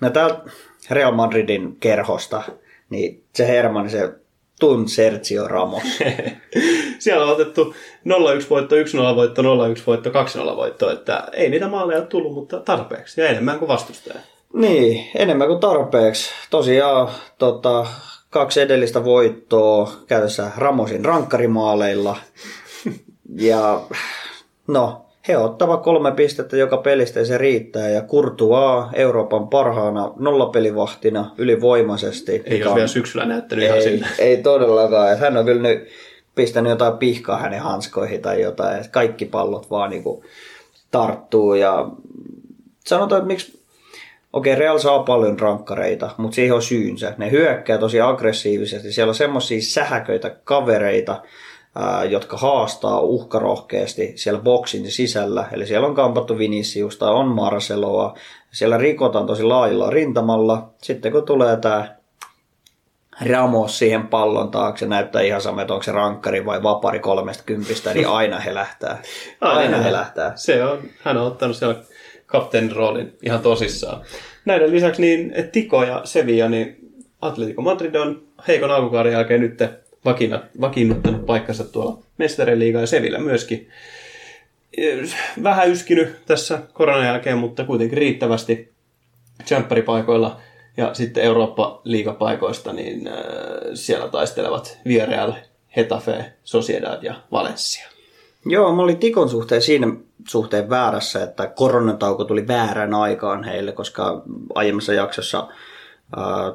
No täältä Real Madridin kerhosta, niin se Herman, se Tun Sergio Ramos. Siellä on otettu 0-1 voitto, 1-0 voitto, 0-1 voitto, 2-0 voitto, että ei niitä maaleja tullut, mutta tarpeeksi ja enemmän kuin vastustaja. Niin, enemmän kuin tarpeeksi. Tosiaan tota, kaksi edellistä voittoa käytössä Ramosin rankkarimaaleilla. Ja no, he ottavat kolme pistettä joka pelistä ja se riittää. Ja Kurtua Euroopan parhaana nollapelivahtina ylivoimaisesti. Ei ole vielä syksyllä näyttänyt ihan ei, siltä. ei todellakaan. Et hän on kyllä nyt pistänyt jotain pihkaa hänen hanskoihin tai jotain. Et kaikki pallot vaan niinku tarttuu. Ja sanotaan, että miksi... Okei, Real saa paljon rankkareita, mutta siihen on syynsä. Ne hyökkää tosi aggressiivisesti. Siellä on semmoisia sähköitä kavereita, ää, jotka haastaa uhkarohkeasti siellä boksin sisällä. Eli siellä on kampattu Viniciusta, on Marceloa. Siellä rikotaan tosi laajalla rintamalla. Sitten kun tulee tämä Ramos siihen pallon taakse, näyttää ihan sama, että onko se rankkari vai vapari kolmesta kympistä, niin aina he lähtää. Aina he lähtää. Se on, hän on ottanut siellä kapteenin roolin ihan tosissaan. Näiden lisäksi niin Tiko ja Sevilla, niin Atletico Madrid on heikon alkukauden jälkeen nyt vakina, vakiinnuttanut paikkansa tuolla mestariliigaa ja Sevilla myöskin. Vähän yskinyt tässä koronan jälkeen, mutta kuitenkin riittävästi tsempparipaikoilla ja sitten Eurooppa-liigapaikoista, niin äh, siellä taistelevat Villarreal, Hetafe, Sociedad ja Valencia. Joo, mä olin Tikon suhteen siinä suhteen väärässä, että koronatauko tuli väärän aikaan heille, koska aiemmassa jaksossa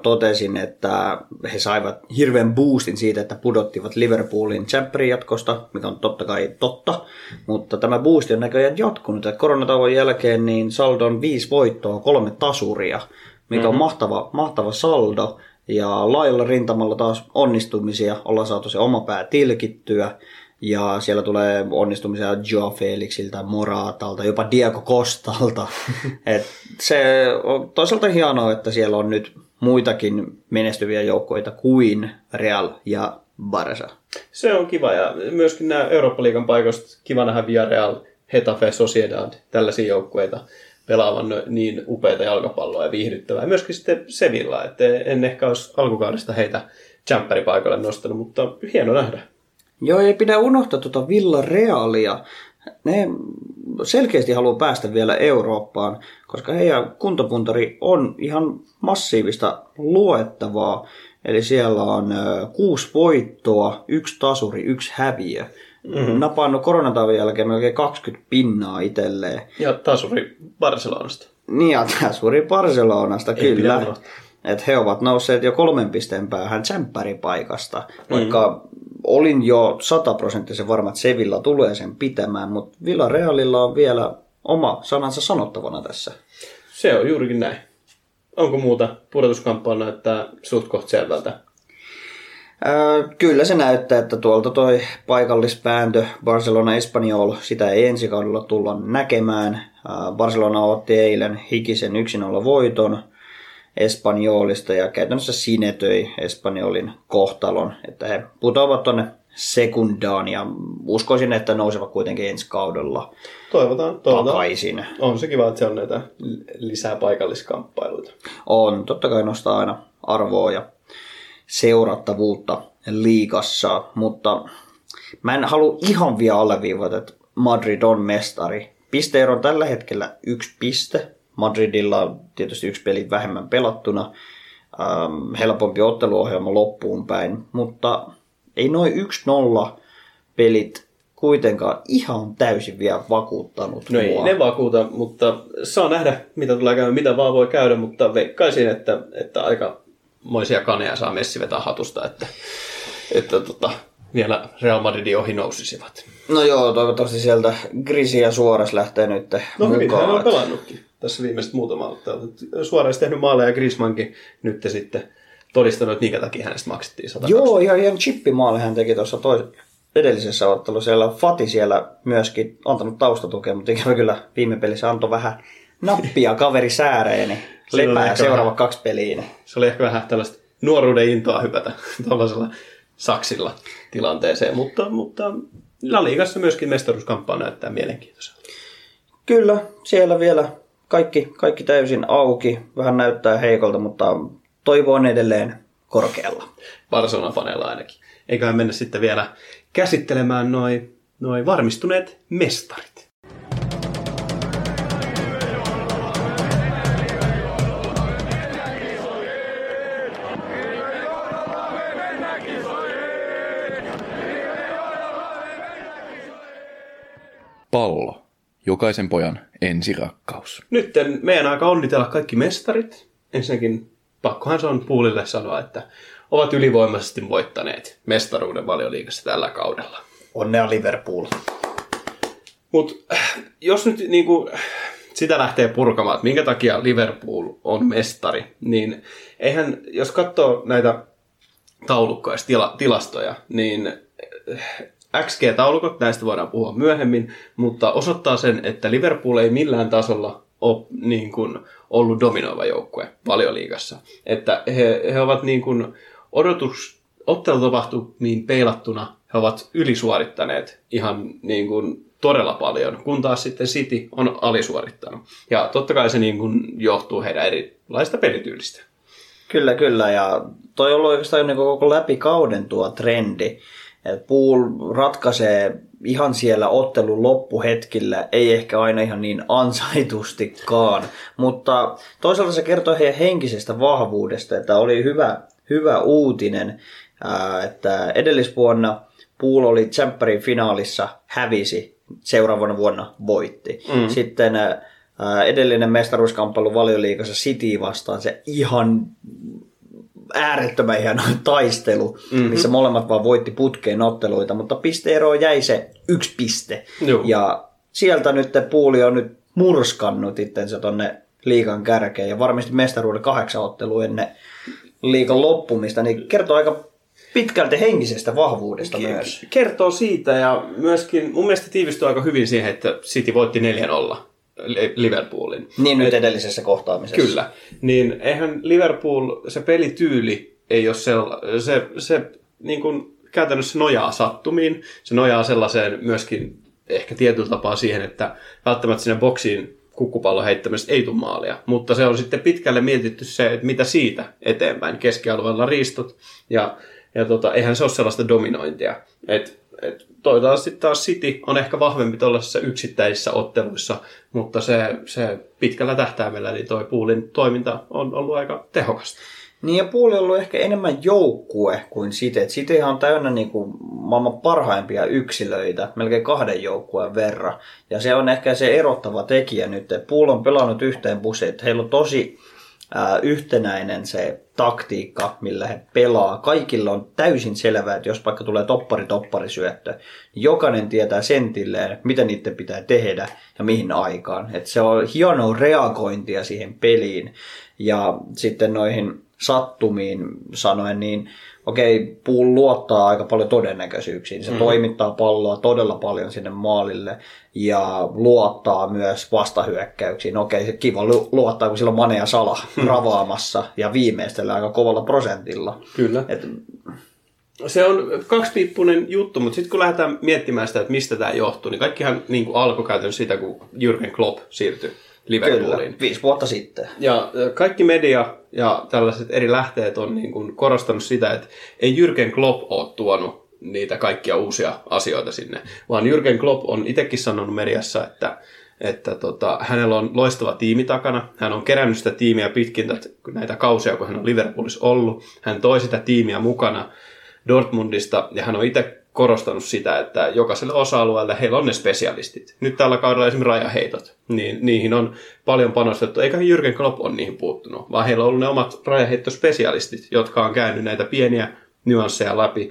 totesin, että he saivat hirveän boostin siitä, että pudottivat Liverpoolin Champions jatkosta, mikä on totta kai totta, mutta tämä boosti on näköjään jatkunut, että koronatauon jälkeen niin saldo on viisi voittoa, kolme tasuria, mikä mm-hmm. on mahtava, mahtava saldo, ja laajalla rintamalla taas onnistumisia, ollaan saatu se oma pää tilkittyä, ja siellä tulee onnistumisia Joe Felixiltä, Moratalta, jopa Diego Costalta. Et se on toisaalta hienoa, että siellä on nyt muitakin menestyviä joukkoita kuin Real ja Barça. Se on kiva ja myöskin nämä Eurooppa-liigan paikoista kiva nähdä Villarreal, Hetafe, Sociedad, tällaisia joukkueita pelaavan niin upeita jalkapalloa ja viihdyttävää. Myöskin sitten Sevilla, että en ehkä olisi alkukaudesta heitä paikalle nostanut, mutta hieno nähdä. Joo, ei pidä unohtaa tuota Villa Realia. Ne selkeästi haluaa päästä vielä Eurooppaan, koska heidän kuntopuntari on ihan massiivista luettavaa. Eli siellä on kuusi voittoa, yksi tasuri, yksi häviö. Mm-hmm. Napannut koronatavin jälkeen melkein 20 pinnaa itselleen. Ja tasuri Barcelonasta. Niin, ja tämä suuri Barcelonasta, pidä kyllä. unohtaa. Että he ovat nousseet jo kolmen pisteen päähän tsemppäripaikasta, vaikka mm. olin jo sataprosenttisen varma, että Sevilla tulee sen pitämään, mutta Villarealilla on vielä oma sanansa sanottavana tässä. Se on juurikin näin. Onko muuta? Pudotuskamppailu näyttää suht koht selvältä. Kyllä se näyttää, että tuolta toi paikallispääntö Barcelona Espanyol, sitä ei ensi kaudella tulla näkemään. Ää, Barcelona otti eilen hikisen 1-0 voiton Espanjolista ja käytännössä sinetöi Espanjolin kohtalon, että he putoavat tonne sekundaan ja uskoisin, että nousevat kuitenkin ensi kaudella Toivotaan, toivotaan. takaisin. On se kiva, että se on näitä lisää paikalliskamppailuita. On, totta kai nostaa aina arvoa ja seurattavuutta liigassa, mutta mä en halua ihan vielä alleviivata, että Madrid on mestari. Pisteero on tällä hetkellä yksi piste. Madridilla on tietysti yksi peli vähemmän pelattuna, ähm, helpompi otteluohjelma loppuun päin, mutta ei noin 1-0 pelit kuitenkaan ihan täysin vielä vakuuttanut No ei mua. ne vakuuta, mutta saa nähdä, mitä tulee käymään, mitä vaan voi käydä, mutta veikkaisin, että, että aika moisia kaneja saa Messi vetää hatusta, että, että tota, vielä Real Madridin ohi nousisivat. No joo, toivottavasti sieltä Grisi ja Suores lähtee nyt No hyvin, hän on pelannutkin tässä viimeiset muutama ottelua. Suoraan tehnyt maaleja ja Griezmannkin nyt sitten todistanut, että minkä takia hänestä maksettiin 100 Joo, ihan, ihan chippimaali hän teki tuossa tois- edellisessä ottelussa. Siellä Fati siellä myöskin antanut taustatukea, mutta ikävä kyllä viime pelissä antoi vähän nappia kaveri sääreen, niin lepää seuraava vähän- kaksi peliä. Se oli ehkä vähän tällaista nuoruuden intoa hypätä tuollaisella saksilla tilanteeseen, mutta, mutta La Ligassa myöskin mestaruuskamppaa näyttää mielenkiintoiselta. Kyllä, siellä vielä kaikki, kaikki täysin auki. Vähän näyttää heikolta, mutta toivo on edelleen korkealla. Barcelona-faneilla ainakin. Eiköhän mennä sitten vielä käsittelemään noin noi varmistuneet mestarit. Pallo. Jokaisen pojan ensirakkaus. Nyt meidän aika onnitella kaikki mestarit. Ensinnäkin pakkohan se on Puulille sanoa, että ovat ylivoimaisesti voittaneet mestaruuden valioliigassa tällä kaudella. Onnea Liverpool. Mutta jos nyt niinku, sitä lähtee purkamaan, että minkä takia Liverpool on mestari, niin eihän, jos katsoo näitä taulukkoja, ja tila, tilastoja, niin eh, XG-taulukot, näistä voidaan puhua myöhemmin, mutta osoittaa sen, että Liverpool ei millään tasolla ole niin kuin, ollut dominoiva joukkue valioliigassa. Että he, he ovat niin kuin, odotus, ottelutapahtumiin peilattuna he ovat ylisuorittaneet ihan niin kuin, todella paljon, kun taas sitten City on alisuorittanut. Ja totta kai se niin kuin, johtuu heidän erilaista pelityylistä. Kyllä, kyllä. Ja toi on ollut oikeastaan niin koko läpi kauden tuo trendi. Et Pool ratkaisee ihan siellä ottelun loppuhetkillä, ei ehkä aina ihan niin ansaitustikaan. Mutta toisaalta se kertoo heidän henkisestä vahvuudesta, että oli hyvä, hyvä uutinen, että edellisvuonna Pool oli Champerin finaalissa, hävisi, seuraavana vuonna voitti. Mm. Sitten edellinen mestaruuskamppailu valioliigassa City vastaan, se ihan äärettömän hieno taistelu, mm-hmm. missä molemmat vaan voitti putkeen otteluita, mutta pisteero jäi se yksi piste. Joo. Ja sieltä nyt Puuli on nyt murskannut itsensä tonne liikan kärkeen ja varmasti mestaruuden kahdeksan ottelua ennen liikan loppumista, niin kertoo aika pitkälti henkisestä vahvuudesta myös. Kertoo siitä ja myöskin mun mielestä tiivistyy aika hyvin siihen, että City voitti 4-0 Li- Liverpoolin. Niin nyt edellisessä kohtaamisessa. Kyllä. Niin eihän Liverpool, se pelityyli ei ole sella, se, se niin kuin käytännössä nojaa sattumiin. Se nojaa sellaiseen myöskin ehkä tietyllä tapaa siihen, että välttämättä sinne boksiin kukkupallon heittämisestä ei tule maalia. Mutta se on sitten pitkälle mietitty se, että mitä siitä eteenpäin. Keskialueella riistot ja, ja tota, eihän se ole sellaista dominointia. Et, et sitten taas City on ehkä vahvempi tuollaisissa yksittäisissä otteluissa, mutta se, se pitkällä tähtäimellä niin toi Poolin toiminta on ollut aika tehokasta. Niin ja puoli on ollut ehkä enemmän joukkue kuin. Et Cityhän on täynnä niinku maailman parhaimpia yksilöitä, melkein kahden joukkueen verran. Ja se on ehkä se erottava tekijä nyt. Pool on pelannut yhteen bussiin, että heillä on tosi ää, yhtenäinen se taktiikka, millä he pelaa. Kaikilla on täysin selvää, että jos vaikka tulee toppari-toppari syöttö, niin jokainen tietää sentilleen, mitä niiden pitää tehdä ja mihin aikaan. Et se on hienoa reagointia siihen peliin ja sitten noihin sattumiin sanoen, niin okei, Pool luottaa aika paljon todennäköisyyksiin. Se mm. toimittaa palloa todella paljon sinne maalille ja luottaa myös vastahyökkäyksiin. Okei, se kiva lu- luottaa, kun sillä on Mane ja Sala ravaamassa ja viimeistellä aika kovalla prosentilla. Kyllä. Et, Se on kaksipiippunen juttu, mutta sitten kun lähdetään miettimään sitä, että mistä tämä johtuu, niin kaikkihan niin alkoi käytännössä sitä, kun Jürgen Klopp siirtyi kyllä, Liverpooliin. viisi vuotta sitten. Ja kaikki media ja tällaiset eri lähteet on niin kuin korostanut sitä, että ei Jürgen Klopp ole tuonut niitä kaikkia uusia asioita sinne, vaan Jürgen Klopp on itsekin sanonut mediassa, että, että tota, hänellä on loistava tiimi takana. Hän on kerännyt sitä tiimiä pitkin näitä kausia, kun hän on Liverpoolissa ollut. Hän toi sitä tiimiä mukana Dortmundista ja hän on itse korostanut sitä, että jokaiselle osa-alueelle heillä on ne spesialistit. Nyt tällä kaudella esimerkiksi rajaheitot, niin niihin on paljon panostettu, eikä Jürgen Klopp ole niihin puuttunut, vaan heillä on ollut ne omat rajaheittospesialistit, jotka on käynyt näitä pieniä nyansseja läpi.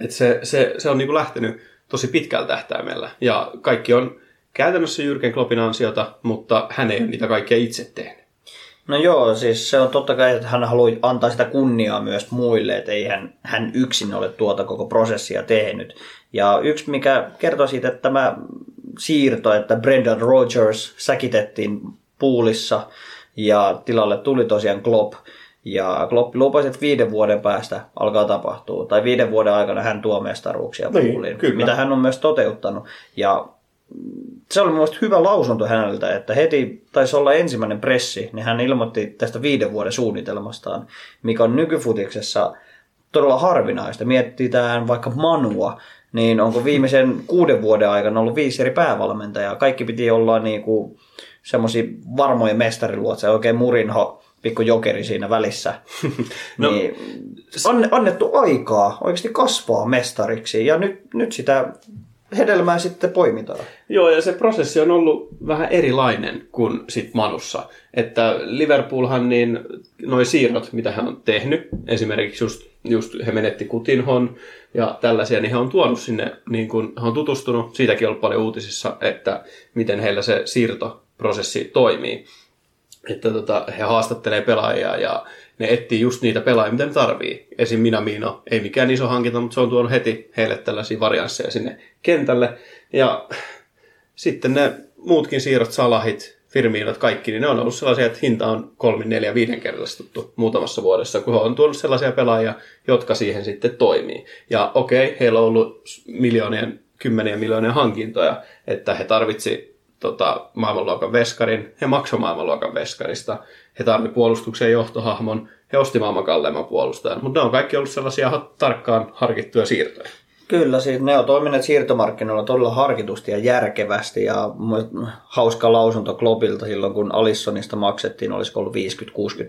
Et se, se, se on niin kuin lähtenyt tosi pitkällä tähtäimellä, ja kaikki on käytännössä Jürgen Kloppin ansiota, mutta hän ei ole niitä kaikkia itse tehnyt. No joo, siis se on totta kai, että hän haluaa antaa sitä kunniaa myös muille, että ei hän, hän yksin ole tuota koko prosessia tehnyt. Ja yksi, mikä kertoo siitä, että tämä siirto, että Brendan Rodgers säkitettiin puulissa ja tilalle tuli tosiaan Klopp. Ja Klopp lupasi, että viiden vuoden päästä alkaa tapahtua, tai viiden vuoden aikana hän tuo mestaruuksia Niin, puuliin, kyllä. mitä hän on myös toteuttanut. Ja se oli mielestäni hyvä lausunto häneltä, että heti taisi olla ensimmäinen pressi, niin hän ilmoitti tästä viiden vuoden suunnitelmastaan, mikä on nykyfutiksessa todella harvinaista. Mietitään vaikka Manua, niin onko viimeisen kuuden vuoden aikana ollut viisi eri päävalmentajaa. Kaikki piti olla niinku semmoisia varmoja mestariluotseja, oikein Murinho, pikku jokeri siinä välissä. No, niin, anne, annettu aikaa oikeasti kasvaa mestariksi ja nyt, nyt sitä hedelmää sitten poimitaan. Joo, ja se prosessi on ollut vähän erilainen kuin sit Manussa. Että Liverpoolhan niin, noi siirrot, mitä hän on tehnyt, esimerkiksi just, just he menetti Kutinhon ja tällaisia, niin he on tuonut sinne, niin kun he on tutustunut, siitäkin on ollut paljon uutisissa, että miten heillä se siirtoprosessi toimii. Että tota, he haastattelee pelaajia ja ne etsii just niitä pelaajia, mitä ne tarvii. Esim. Minamino, ei mikään iso hankinta, mutta se on tuonut heti heille tällaisia variansseja sinne kentälle. Ja sitten ne muutkin siirrot, salahit, firmiinot, kaikki, niin ne on ollut sellaisia, että hinta on kolmin, neljä, viidenkertaistuttu muutamassa vuodessa, kun on tuonut sellaisia pelaajia, jotka siihen sitten toimii. Ja okei, heillä on ollut miljoonien, kymmenien miljoonien hankintoja, että he tarvitsi tota, maailmanluokan veskarin, he maksoi maailmanluokan veskarista, he tarvitsi puolustuksen johtohahmon, he osti maailman kalleimman puolustajan, mutta ne on kaikki ollut sellaisia tarkkaan harkittuja siirtoja. Kyllä, siis ne on toimineet siirtomarkkinoilla todella harkitusti ja järkevästi ja hauska lausunto Kloppilta silloin, kun Alissonista maksettiin, olisiko ollut 50-60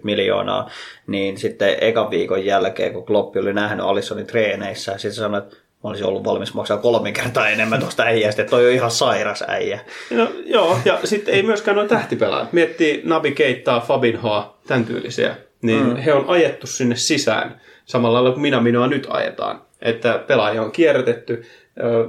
miljoonaa, niin sitten ekan viikon jälkeen, kun Kloppi oli nähnyt Alissonin treeneissä, sitten sanoi, että mä olisin ollut valmis maksaa kolme kertaa enemmän tuosta äijästä, että toi on ihan sairas äijä. No joo, ja sitten ei myöskään noin tähtipelaajat. Miettii Nabi Keittaa, Fabinhoa, tämän tyylisiä. Niin mm. he on ajettu sinne sisään samalla lailla kuin minä minua nyt ajetaan. Että pelaajia on kierrätetty.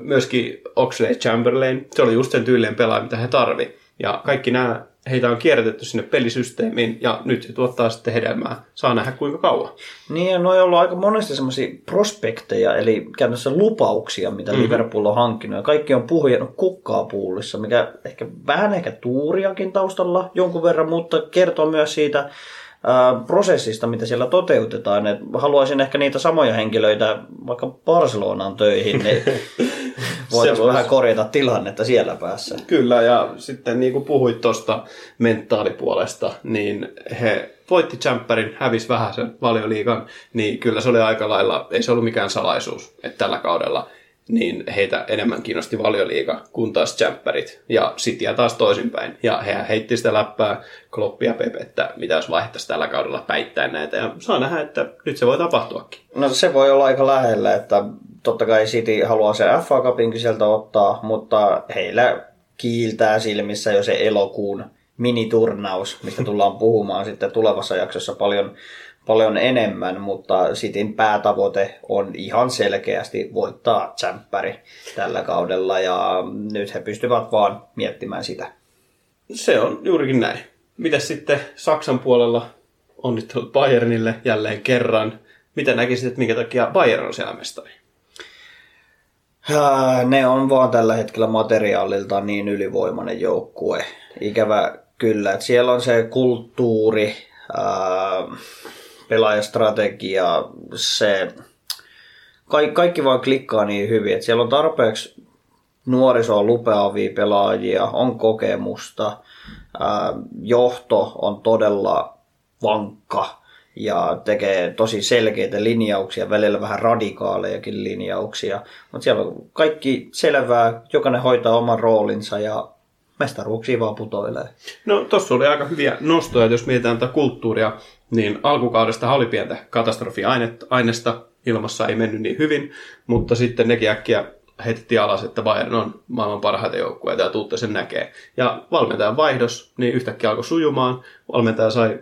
Myöskin Oxley Chamberlain, se oli just sen tyylinen pelaaja, mitä he tarvi. Ja kaikki nämä, heitä on kierrätetty sinne pelisysteemiin ja nyt se tuottaa sitten hedelmää. Saa nähdä kuinka kauan. Niin, ja noi on ollut aika monesti semmoisia prospekteja, eli käytännössä lupauksia, mitä mm-hmm. Liverpool on hankkinut. Ja kaikki on puhjennut kukkaa puulissa, mikä ehkä vähän ehkä tuuriakin taustalla jonkun verran, mutta kertoo myös siitä prosessista, mitä siellä toteutetaan. Et haluaisin ehkä niitä samoja henkilöitä vaikka Barcelonaan töihin, niin voitaisiin vähän korjata tilannetta siellä päässä. Kyllä, ja sitten niin kuin puhuit tuosta mentaalipuolesta, niin he voitti Champerin, hävisi vähän sen valioliigan, niin kyllä se oli aika lailla, ei se ollut mikään salaisuus, että tällä kaudella niin heitä enemmän kiinnosti valioliiga kuin taas Champerit ja Cityä taas toisinpäin. Ja he heitti sitä läppää Kloppia Pep, että mitä jos vaihtaisi tällä kaudella päittäin näitä. Ja saa nähdä, että nyt se voi tapahtuakin. No se voi olla aika lähellä, että totta kai City haluaa se FA Cupinkin sieltä ottaa, mutta heillä kiiltää silmissä jo se elokuun miniturnaus, mistä tullaan puhumaan sitten tulevassa jaksossa paljon, paljon enemmän, mutta Cityn päätavoite on ihan selkeästi voittaa tsemppäri tällä kaudella ja nyt he pystyvät vaan miettimään sitä. Se on juurikin näin. Mitäs sitten Saksan puolella onnittelut Bayernille jälleen kerran. Mitä näkisit, että minkä takia Bayern on siellä mestari? Ää, Ne on vaan tällä hetkellä materiaalilta niin ylivoimainen joukkue. Ikävä kyllä, että siellä on se kulttuuri, ää, pelaajastrategia, se kaikki, kaikki vaan klikkaa niin hyvin, että siellä on tarpeeksi nuorisoa lupeavia pelaajia, on kokemusta, johto on todella vankka ja tekee tosi selkeitä linjauksia, välillä vähän radikaalejakin linjauksia. Mutta siellä on kaikki selvää, jokainen hoitaa oman roolinsa ja mestaruuksia vaan putoilee. No tossa oli aika hyviä nostoja, jos mietitään tätä kulttuuria, niin alkukaudesta oli pientä katastrofiainesta, ilmassa ei mennyt niin hyvin, mutta sitten nekin äkkiä heitettiin alas, että Bayern on maailman parhaita joukkueita ja tuutte sen näkee. Ja valmentajan vaihdos, niin yhtäkkiä alkoi sujumaan, valmentaja sai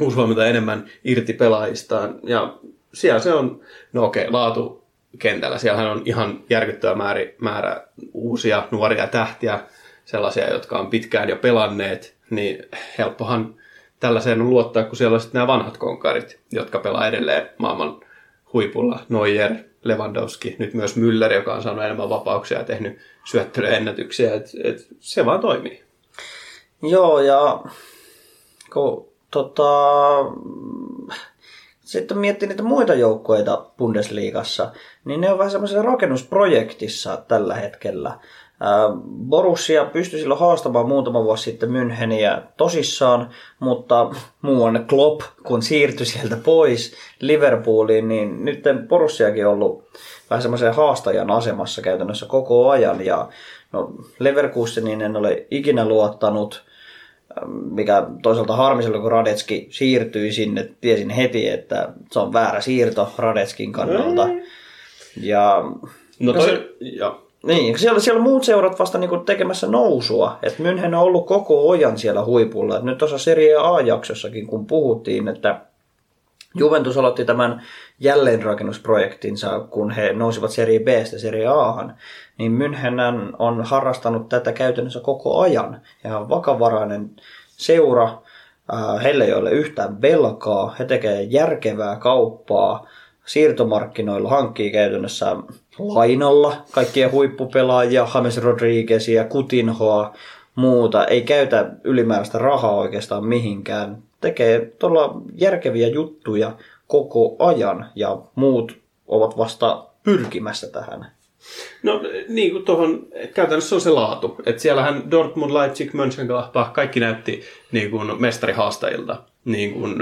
uusi valmentaja enemmän irti pelaajistaan ja siellä se on, no okei, laatu kentällä. Siellähän on ihan järkyttävä määrä, määrä uusia nuoria tähtiä, sellaisia, jotka on pitkään jo pelanneet, niin helppohan tällaiseen on luottaa, kun siellä on sitten nämä vanhat konkarit, jotka pelaa edelleen maailman huipulla. Neuer, Lewandowski, nyt myös Müller, joka on saanut enemmän vapauksia ja tehnyt syöttelyennätyksiä. Et, et se vaan toimii. Joo, ja kun tota, sitten miettii niitä muita joukkoita Bundesliigassa, niin ne on vähän semmoisessa rakennusprojektissa tällä hetkellä. Ää, Borussia pystyi silloin haastamaan muutama vuosi sitten Müncheniä tosissaan, mutta muuan Klopp, kun siirtyi sieltä pois Liverpooliin, niin nyt Borussiakin on ollut vähän semmoisen haastajan asemassa käytännössä koko ajan. Ja no, Leverkuseniin en ole ikinä luottanut, mikä toisaalta harmisella, kun Radetski siirtyi sinne, tiesin heti, että se on väärä siirto Radetskin kannalta. Ja No No se- toi, ja, niin, siellä, siellä muut seurat vasta niinku tekemässä nousua. Et München on ollut koko ajan siellä huipulla. Et nyt tuossa Serie A-jaksossakin, kun puhuttiin, että Juventus aloitti tämän jälleenrakennusprojektinsa, kun he nousivat Serie Bstä Serie Ahan, niin München on harrastanut tätä käytännössä koko ajan. Ja vakavarainen seura, ää, heillä ei ole yhtään velkaa, he tekevät järkevää kauppaa, siirtomarkkinoilla hankkii käytännössä lainalla kaikkia huippupelaajia, James Rodriguezia, Kutinhoa, muuta. Ei käytä ylimääräistä rahaa oikeastaan mihinkään. Tekee todella järkeviä juttuja koko ajan ja muut ovat vasta pyrkimässä tähän. No niin kuin tuohon, käytännössä on se laatu. Että siellähän Dortmund, Leipzig, Mönchengladbach, kaikki näytti niin kuin mestarihaastajilta. Niin kuin,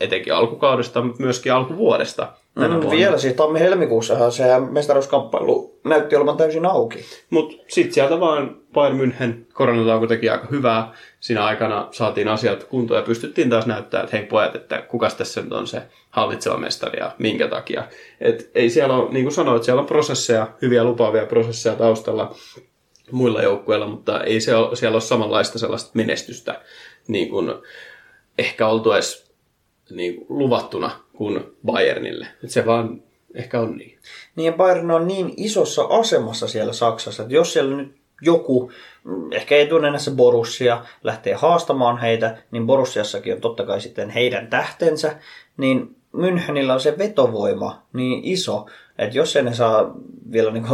etenkin alkukaudesta, mutta myöskin alkuvuodesta. Mm, vielä siis tammi-helmikuussahan se mestaruuskamppailu näytti olevan täysin auki. Mutta sitten sieltä vaan Bayern München koronatauko teki aika hyvää. Siinä aikana saatiin asiat kuntoon ja pystyttiin taas näyttämään, että hei pojat, että kukas tässä nyt on se hallitseva mestari ja minkä takia. Et ei siellä ole, niin kuin sanoit, siellä on prosesseja, hyviä lupaavia prosesseja taustalla muilla joukkueilla, mutta ei se ole, siellä ole samanlaista sellaista menestystä niin kuin ehkä oltu edes niin luvattuna kuin Bayernille. Et se vaan ehkä on niin. Niin ja Bayern on niin isossa asemassa siellä Saksassa, että jos siellä nyt joku, mm, ehkä etunenässä Borussia, lähtee haastamaan heitä, niin Borussiassakin on totta kai sitten heidän tähtensä, niin Münchenillä on se vetovoima niin iso, että jos ne saa vielä niin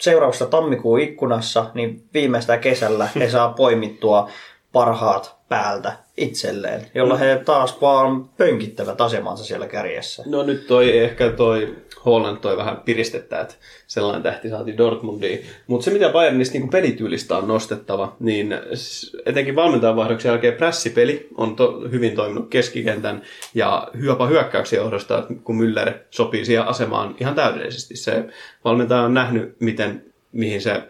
seuraavassa tammikuun ikkunassa, niin viimeistään kesällä he saa poimittua parhaat päältä itselleen, jolla he taas vaan pönkittävät asemansa siellä kärjessä. No nyt toi ehkä toi Holland toi vähän piristettä, että sellainen tähti saatiin Dortmundiin. Mutta se mitä Bayernista niin pelityylistä on nostettava, niin etenkin valmentajan vaihdoksen jälkeen prässipeli on to, hyvin toiminut keskikentän ja jopa hyökkäyksen johdosta, kun Müller sopii siihen asemaan ihan täydellisesti. Se valmentaja on nähnyt, miten, mihin se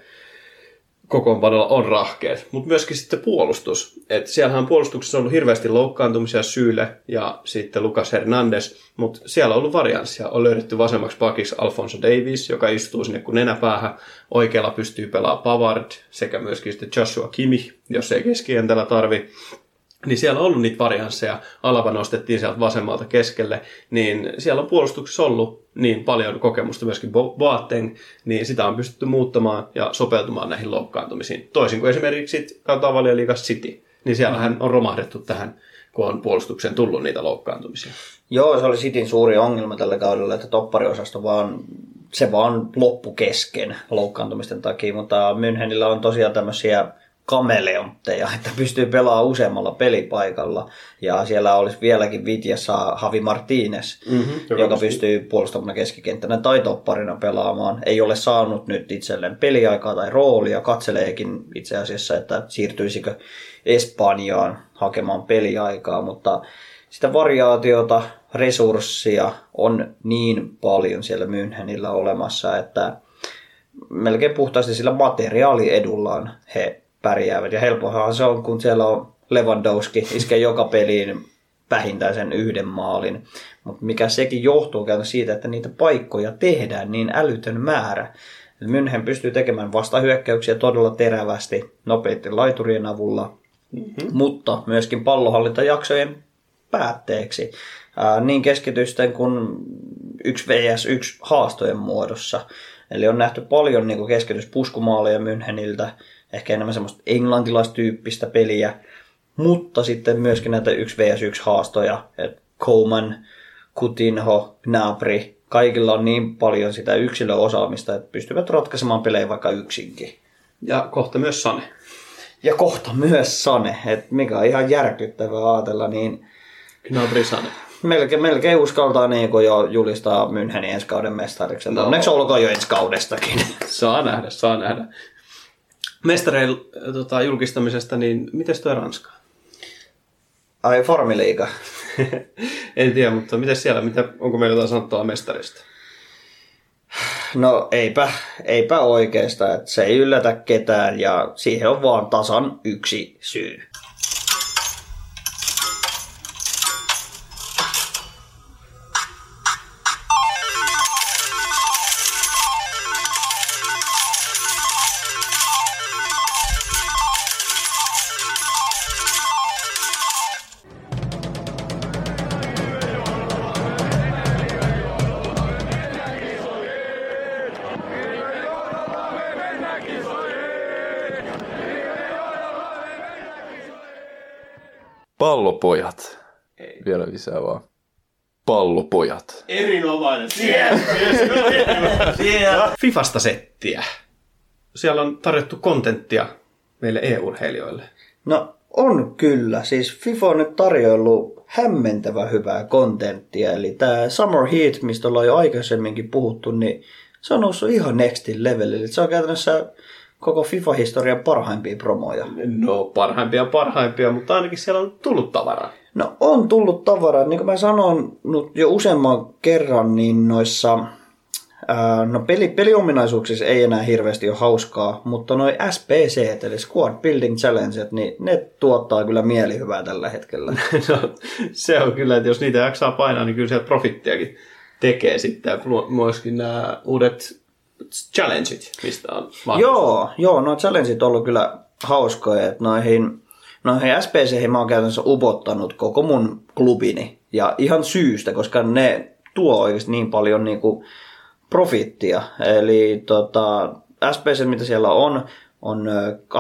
kokoonpanolla on rahkeet, mutta myöskin sitten puolustus. Et siellähän puolustuksessa on ollut hirveästi loukkaantumisia Syyle ja sitten Lucas Hernandez, mutta siellä on ollut varianssia. On löydetty vasemmaksi pakiksi Alfonso Davis, joka istuu sinne kuin nenäpäähän. Oikealla pystyy pelaamaan Pavard sekä myöskin sitten Joshua Kimi, jos ei keskikentällä tarvi niin siellä on ollut niitä variansseja, Alava nostettiin sieltä vasemmalta keskelle, niin siellä on puolustuksessa ollut niin paljon kokemusta myöskin Boateng, niin sitä on pystytty muuttamaan ja sopeutumaan näihin loukkaantumisiin. Toisin kuin esimerkiksi katsotaan valioliigas City, niin siellähän on romahdettu tähän, kun on puolustukseen tullut niitä loukkaantumisia. Joo, se oli Cityn suuri ongelma tällä kaudella, että toppariosasto vaan se vaan loppu kesken loukkaantumisten takia, mutta Münchenillä on tosiaan tämmöisiä kameleontteja, että pystyy pelaamaan useammalla pelipaikalla. Ja siellä olisi vieläkin Vitjassa Havi Martínez, mm-hmm, joka, joka pystyy puolustamaan keskikenttänä tai topparina pelaamaan. Ei ole saanut nyt itselleen peliaikaa tai roolia, katseleekin itse asiassa, että siirtyisikö Espanjaan hakemaan peliaikaa, mutta sitä variaatiota, resurssia on niin paljon siellä Münchenillä olemassa, että melkein puhtaasti sillä materiaaliedullaan he pärjäävät. Ja helpohan se on, kun siellä on Lewandowski, iskee joka peliin vähintään sen yhden maalin. Mutta mikä sekin johtuu käytännössä siitä, että niitä paikkoja tehdään niin älytön määrä. München pystyy tekemään vastahyökkäyksiä todella terävästi nopeiden laiturien avulla, mm-hmm. mutta myöskin pallohallintajaksojen päätteeksi ää, niin keskitysten kuin 1 vs 1 haastojen muodossa. Eli on nähty paljon niin keskityspuskumaaleja Müncheniltä, ehkä enemmän semmoista englantilaistyyppistä peliä, mutta sitten myöskin näitä 1 vs 1 haastoja, että Coleman, Kutinho, Gnabry, kaikilla on niin paljon sitä yksilöosaamista, että pystyvät ratkaisemaan pelejä vaikka yksinkin. Ja kohta myös Sane. Ja kohta myös Sane, että mikä on ihan järkyttävää ajatella, niin Gnabry Sane. Melkein, melkein uskaltaa niin jo julistaa Münchenin ensi kauden mestariksi. No. Onneksi olkoon jo ensi kaudestakin. Saa nähdä, saa nähdä mestareil tota, julkistamisesta, niin miten tuo Ranska? Ai Formiliiga. en tiedä, mutta miten siellä, mitä, onko meillä jotain sanottua mestarista? No eipä, eipä oikeastaan, että se ei yllätä ketään ja siihen on vaan tasan yksi syy. Lisää vaan. Pallopojat. Erinomainen. Siellä. Siellä. Fifasta settiä. Siellä on tarjottu kontenttia meille EU-urheilijoille. No on kyllä. Siis FIFA on nyt tarjoillut hämmentävä hyvää kontenttia. Eli tämä Summer Heat, mistä ollaan jo aikaisemminkin puhuttu, niin se on noussut ihan nextin levelille. Se on käytännössä koko FIFA-historian parhaimpia promoja? No parhaimpia parhaimpia, mutta ainakin siellä on tullut tavaraa. No on tullut tavaraa. Niin kuin mä sanon jo useamman kerran, niin noissa no peli, peliominaisuuksissa ei enää hirveästi ole hauskaa, mutta noin SPC, eli Squad Building Challenge, niin ne tuottaa kyllä mielihyvää tällä hetkellä. no, se on kyllä, että jos niitä jaksaa painaa, niin kyllä sieltä profittiakin tekee sitten. Myöskin nämä uudet challengeit, mistä on Joo, joo, no challengeit on ollut kyllä hauskoja, että noihin, noihin SPC mä oon käytännössä upottanut koko mun klubini. Ja ihan syystä, koska ne tuo oikeasti niin paljon niin kuin profittia. Eli tota, SPC, mitä siellä on, on 85-92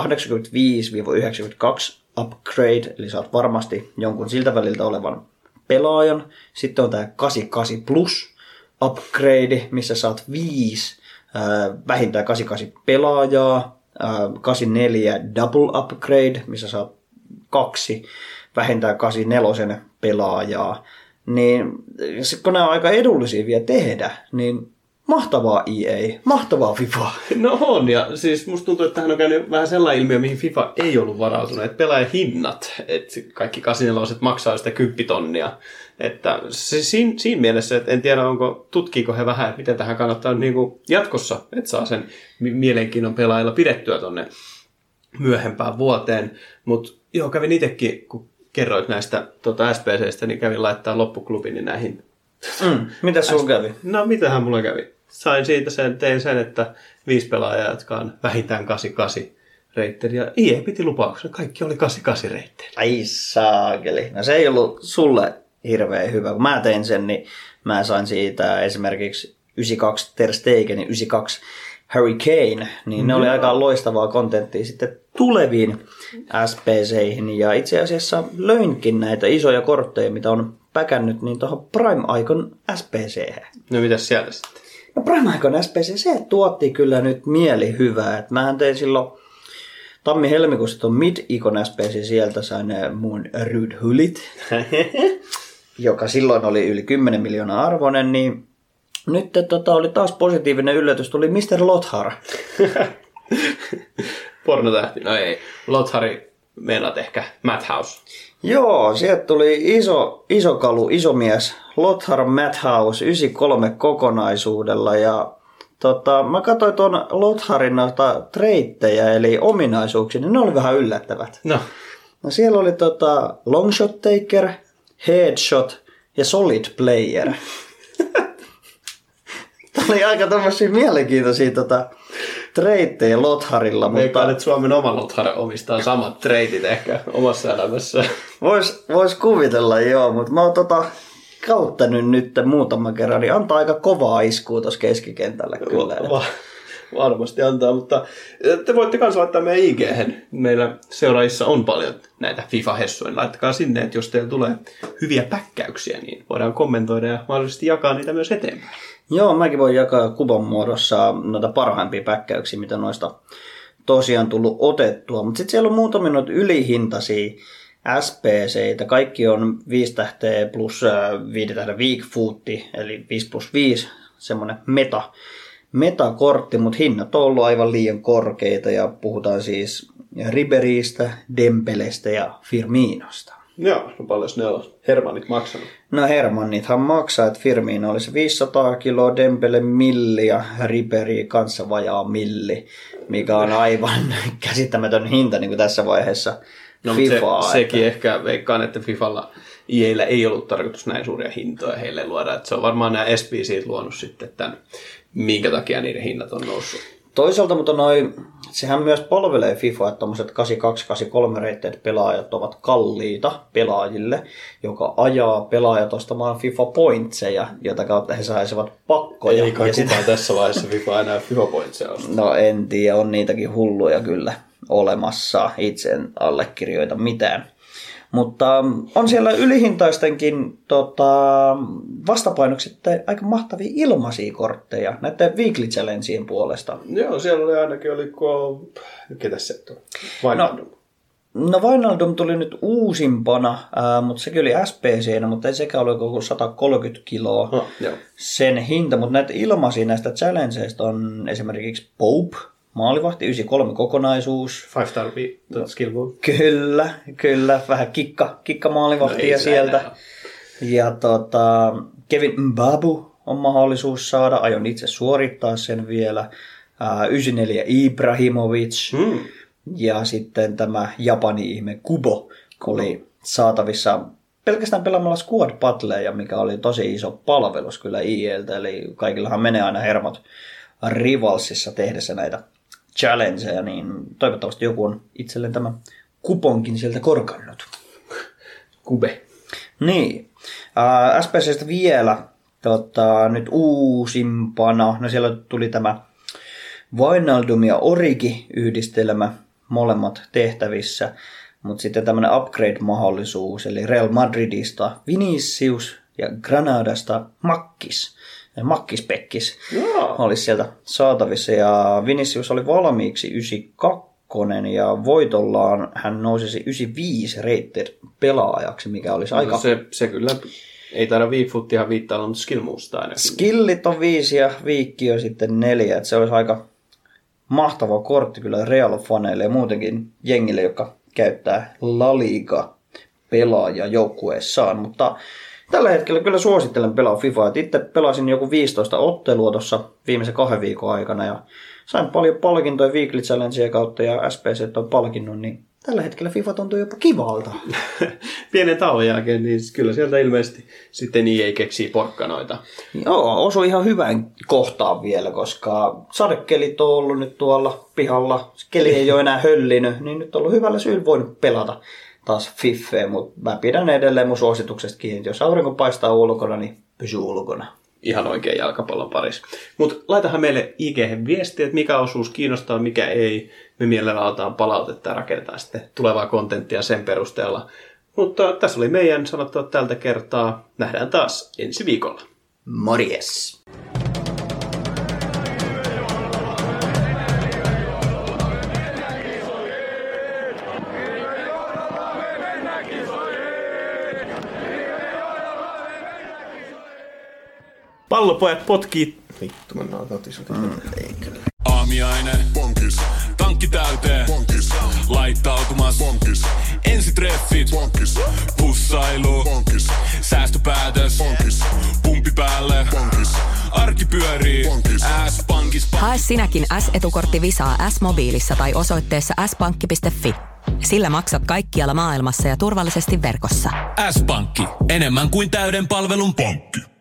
upgrade, eli saat varmasti jonkun siltä väliltä olevan pelaajan. Sitten on tämä 88 plus upgrade, missä saat 5 vähintään 88 pelaajaa, 84 double upgrade, missä saa kaksi vähintään 84 pelaajaa, niin kun nämä on aika edullisia vielä tehdä, niin mahtavaa EA, mahtavaa FIFA. No on, ja siis musta tuntuu, että tähän on käynyt vähän sellainen ilmiö, mihin FIFA ei ollut varautunut, että pelaajahinnat, että kaikki 84 maksaa sitä 10 tonnia, että se, siinä, siinä mielessä, että en tiedä, onko, tutkiiko he vähän, että miten tähän kannattaa niin kuin jatkossa, että saa sen mielenkiinnon pelaajilla pidettyä tonne myöhempään vuoteen. Mutta joo, kävin itsekin, kun kerroit näistä tota SPCistä, niin kävin laittaa loppuklubini näihin. Mm. Mitä sun kävi? No, mitähän mulla kävi? Sain siitä sen, tein sen, että viisi pelaajaa, jotka on vähintään 88 reitteri. Ja IE piti lupauksen, kaikki oli 88 reitteri. Ai saakeli. No se ei ollut sulle hirveän hyvä. Kun mä tein sen, niin mä sain siitä esimerkiksi 92 Ter Stegen ja 92 Harry Kane, niin ne oli aika loistavaa kontenttia sitten tuleviin SPCihin. Ja itse asiassa löinkin näitä isoja kortteja, mitä on päkännyt, niin tuohon Prime Icon SPC. No mitäs siellä sitten? No Prime Icon SPC, se tuotti kyllä nyt mieli hyvää. Et mähän tein silloin tammi-helmikuussa tuon Mid-Icon SPC, sieltä sain ne mun Rude Hullit, joka silloin oli yli 10 miljoonaa arvoinen, niin nyt tota, oli taas positiivinen yllätys, tuli Mr. Lothar. Pornotähti, no ei. Lothari, meinaat ehkä Madhouse. Joo, sieltä tuli iso, iso kalu, iso mies, Lothar Madhouse 93 kokonaisuudella ja tota, mä katsoin tuon Lotharin noita treittejä eli ominaisuuksia, niin ne oli vähän yllättävät. No, No siellä oli tota longshot taker, headshot ja solid player. Oli aika tämmöisiä mielenkiintoisia tota, treittejä Lotharilla, mutta että Suomen oma Lothar omistaa samat treitit ehkä omassa elämässä. vois, vois kuvitella joo, mutta mä oon tota, kauttanut nyt muutaman kerran, niin antaa aika kovaa iskua tuossa keskikentällä kyllä. Va- varmasti antaa, mutta te voitte myös laittaa meidän ig Meillä seuraajissa on paljon näitä FIFA-hessuja. Laittakaa sinne, että jos teillä tulee hyviä päkkäyksiä, niin voidaan kommentoida ja mahdollisesti jakaa niitä myös eteenpäin. Joo, mäkin voin jakaa kuvan muodossa noita parhaimpia päkkäyksiä, mitä noista tosiaan tullut otettua. Mutta sitten siellä on muutamia noita ylihintaisia SPCitä. Kaikki on 5 tähteä plus 5 tähteä weak footti, eli 5 plus 5, semmoinen meta, metakortti, mutta hinnat on ollut aivan liian korkeita ja puhutaan siis Riberistä, Dempelestä ja Firminosta. Joo, no paljon ne on Hermanit maksanut. No Hermannithan maksaa, että Firmino oli se 500 kiloa, Dembele milli ja Riberi kanssa vajaa milli, mikä on aivan käsittämätön hinta niin kuin tässä vaiheessa No, FIFAa. se, sekin ehkä veikkaan, että Fifalla IEillä ei ollut tarkoitus näin suuria hintoja heille luoda. Että se on varmaan nämä SPCt luonut sitten tämän, minkä takia niiden hinnat on noussut. Toisaalta, mutta noi, sehän myös palvelee FIFA, että tuommoiset 82-83 reitteet pelaajat ovat kalliita pelaajille, joka ajaa pelaajat ostamaan FIFA pointseja, jota kautta he saisivat pakkoja. Ei kai Ja kukaan tässä vaiheessa FIFA enää FIFA pointsia osta. No en tiedä, on niitäkin hulluja kyllä olemassa. Itse en allekirjoita mitään. Mutta on siellä ylihintaistenkin tota, vastapainoksi aika mahtavia ilmaisia kortteja näiden weekly challengeien puolesta. Joo, siellä oli ainakin, oliko, ketä se on? Wijnaldum. No Wijnaldum tuli nyt uusimpana, ää, mutta sekin oli SPC, mutta ei sekä ole koko 130 kiloa No, joo. sen hinta. Mutta näitä ilmaisia näistä challengeista on esimerkiksi Pope, maalivahti 93 kokonaisuus, Five star tuota skill move. Kyllä, kyllä. Vähän kikka, kikka maalivahtia No no sieltä. enää Ja tota, Kevin Mbabu on mahdollisuus saada. Aion itse suorittaa sen vielä. Ää, 94 Ibrahimovic. Mm. Ja sitten tämä Japani-ihme Kubo oli saatavissa pelkästään pelaamalla Squad Battleja, mikä oli tosi iso palvelus kyllä IEltä. Eli kaikillahan menee aina hermot Rivalsissa tehdessä näitä challengeja, niin toivottavasti joku on itselleen tämän kuponkin sieltä korkannut. Kube. Niin. Äh, SPCstä vielä tota, nyt uusimpana, no siellä tuli tämä Wijnaldum ja Origi yhdistelmä, molemmat tehtävissä, mutta sitten tämmöinen upgrade-mahdollisuus, eli Real Madridista Vinicius ja Granadasta Makkis, Makkispekkis Joo. olisi sieltä saatavissa, ja Vinicius oli valmiiksi 92 ja voitollaan hän nousisi 95 rated pelaajaksi, mikä olisi aika... Aika. Se, se kyllä ei taida Weefootihan viittaa, mutta skill movesta ainakin. Skillit on viisi ja viikki on sitten neljä, että se olisi aika mahtava kortti kyllä Real-faneille ja muutenkin jengille, joka käyttää La Liga pelaajia joukkueessaan, mutta Tällä hetkellä kyllä suosittelen pelaa FIFA. Et itse pelasin joku 15 ottelua tuossa viimeisen kahden viikon aikana ja sain paljon palkintoja Weekly Challengea kautta ja SPC on palkinnut, niin tällä hetkellä FIFA tuntuu jopa kivalta. Pienen tauon jälkeen, niin kyllä sieltä ilmeisesti sitten EA keksii porkkanoita. Joo, osui ihan hyvään kohtaan vielä, koska sadekelit on ollut nyt tuolla pihalla. Keli ei ole enää höllinyt, niin nyt on ollut hyvällä syyllä voinut pelata taas Fiffeä, mutta mä pidän edelleen mun suosituksesta kiinni. Jos aurinko paistaa ulkona, niin pysy ulkona. Ihan oikein jalkapallon parissa. Mutta laitahan meille ig viestiä, että mikä osuus kiinnostaa, mikä ei. Me mielellään otetaan palautetta ja rakennetaan sitten tulevaa kontenttia sen perusteella. Mutta tässä oli meidän sanottua tältä kertaa. Nähdään taas ensi viikolla. Morjes! Pallopojat potkii... Vittu, mennään kotiin. Aamiainen. Bonkis. Tankki täyteen. Bonkis. Laittautumas. Bonkis. Ensitreffit. Bonkis. Pussailu. Bonkis. Säästöpäätös. Bonkis. Pumpi päälle. Bonkis. Arki pyörii. Bonkis. S-pankis. Hae sinäkin S-etukortti Visaa S-mobiilissa tai osoitteessa s-pankki.fi. Sillä maksat kaikkialla maailmassa ja turvallisesti verkossa. S-pankki. Enemmän kuin täyden palvelun pankki.